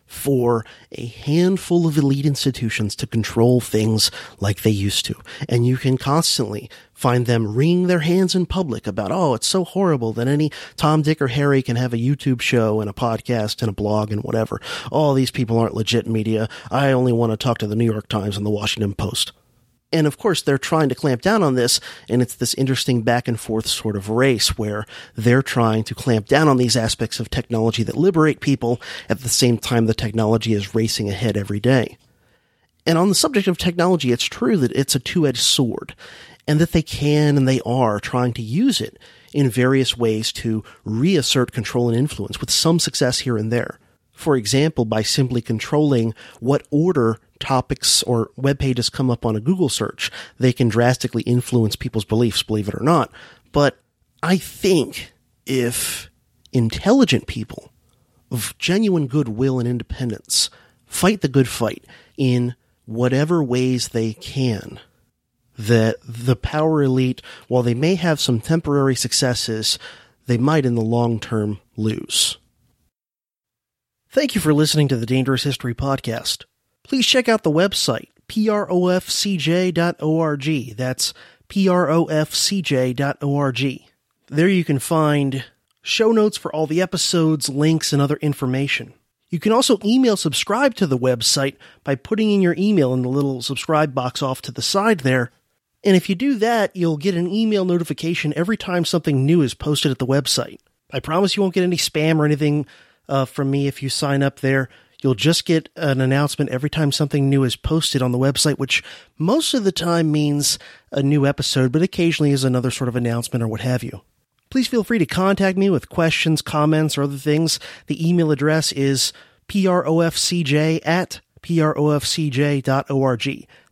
for a handful of elite institutions to control things like they used to. And you can constantly find them wringing their hands in public about, oh, it's so horrible that any Tom, Dick, or Harry can have a YouTube show and a podcast and a blog and whatever. All oh, these people aren't legit media. I only want to talk to the New York Times and the Washington Post. And of course, they're trying to clamp down on this, and it's this interesting back and forth sort of race where they're trying to clamp down on these aspects of technology that liberate people at the same time the technology is racing ahead every day. And on the subject of technology, it's true that it's a two edged sword, and that they can and they are trying to use it in various ways to reassert control and influence with some success here and there. For example, by simply controlling what order topics or web pages come up on a Google search, they can drastically influence people's beliefs, believe it or not. But I think if intelligent people of genuine goodwill and independence fight the good fight in whatever ways they can, that the power elite, while they may have some temporary successes, they might in the long term lose. Thank you for listening to the Dangerous History Podcast please check out the website, profcj.org. That's profcj.org. There you can find show notes for all the episodes, links, and other information. You can also email subscribe to the website by putting in your email in the little subscribe box off to the side there. And if you do that, you'll get an email notification every time something new is posted at the website. I promise you won't get any spam or anything uh, from me if you sign up there. You'll just get an announcement every time something new is posted on the website, which most of the time means a new episode, but occasionally is another sort of announcement or what have you. Please feel free to contact me with questions, comments, or other things. The email address is profcj at profcj.org.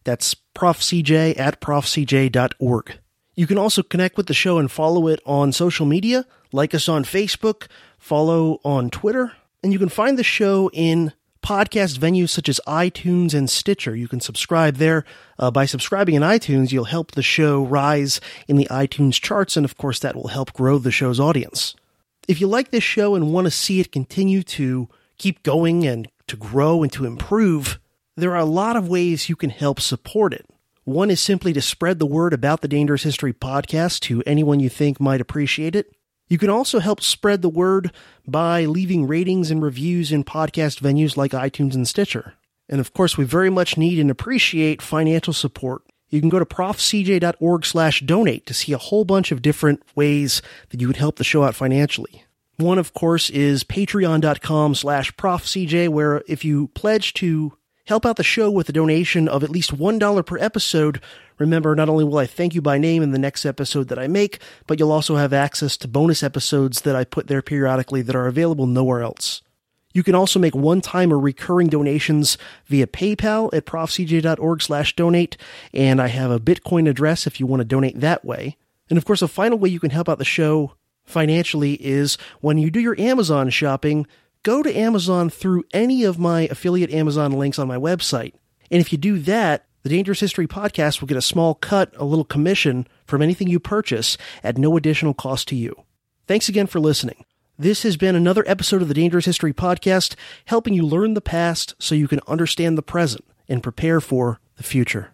That's profcj at profcj.org. You can also connect with the show and follow it on social media, like us on Facebook, follow on Twitter, And you can find the show in podcast venues such as iTunes and Stitcher. You can subscribe there. Uh, by subscribing in iTunes, you'll help the show rise in the iTunes charts, and of course, that will help grow the show's audience. If you like this show and want to see it continue to keep going and to grow and to improve, there are a lot of ways you can help support it. One is simply to spread the word about the Dangerous History podcast to anyone you think might appreciate it. You can also help spread the word by leaving ratings and reviews in podcast venues like iTunes and Stitcher. And of course, we very much need and appreciate financial support. You can go to profcj.org slash donate to see a whole bunch of different ways that you could help the show out financially. One, of course, is patreon.com slash profcj, where if you pledge to help out the show with a donation of at least $1 per episode, remember, not only will I thank you by name in the next episode that I make, but you'll also have access to bonus episodes that I put there periodically that are available nowhere else. You can also make one-time or recurring donations via PayPal at profcj.org slash donate, and I have a Bitcoin address if you want to donate that way. And of course, a final way you can help out the show financially is when you do your Amazon shopping, go to Amazon through any of my affiliate Amazon links on my website. And if you do that, the Dangerous History podcast will get a small cut, a little commission from anything you purchase at no additional cost to you. Thanks again for listening. This has been another episode of the Dangerous History podcast, helping you learn the past so you can understand the present and prepare for the future.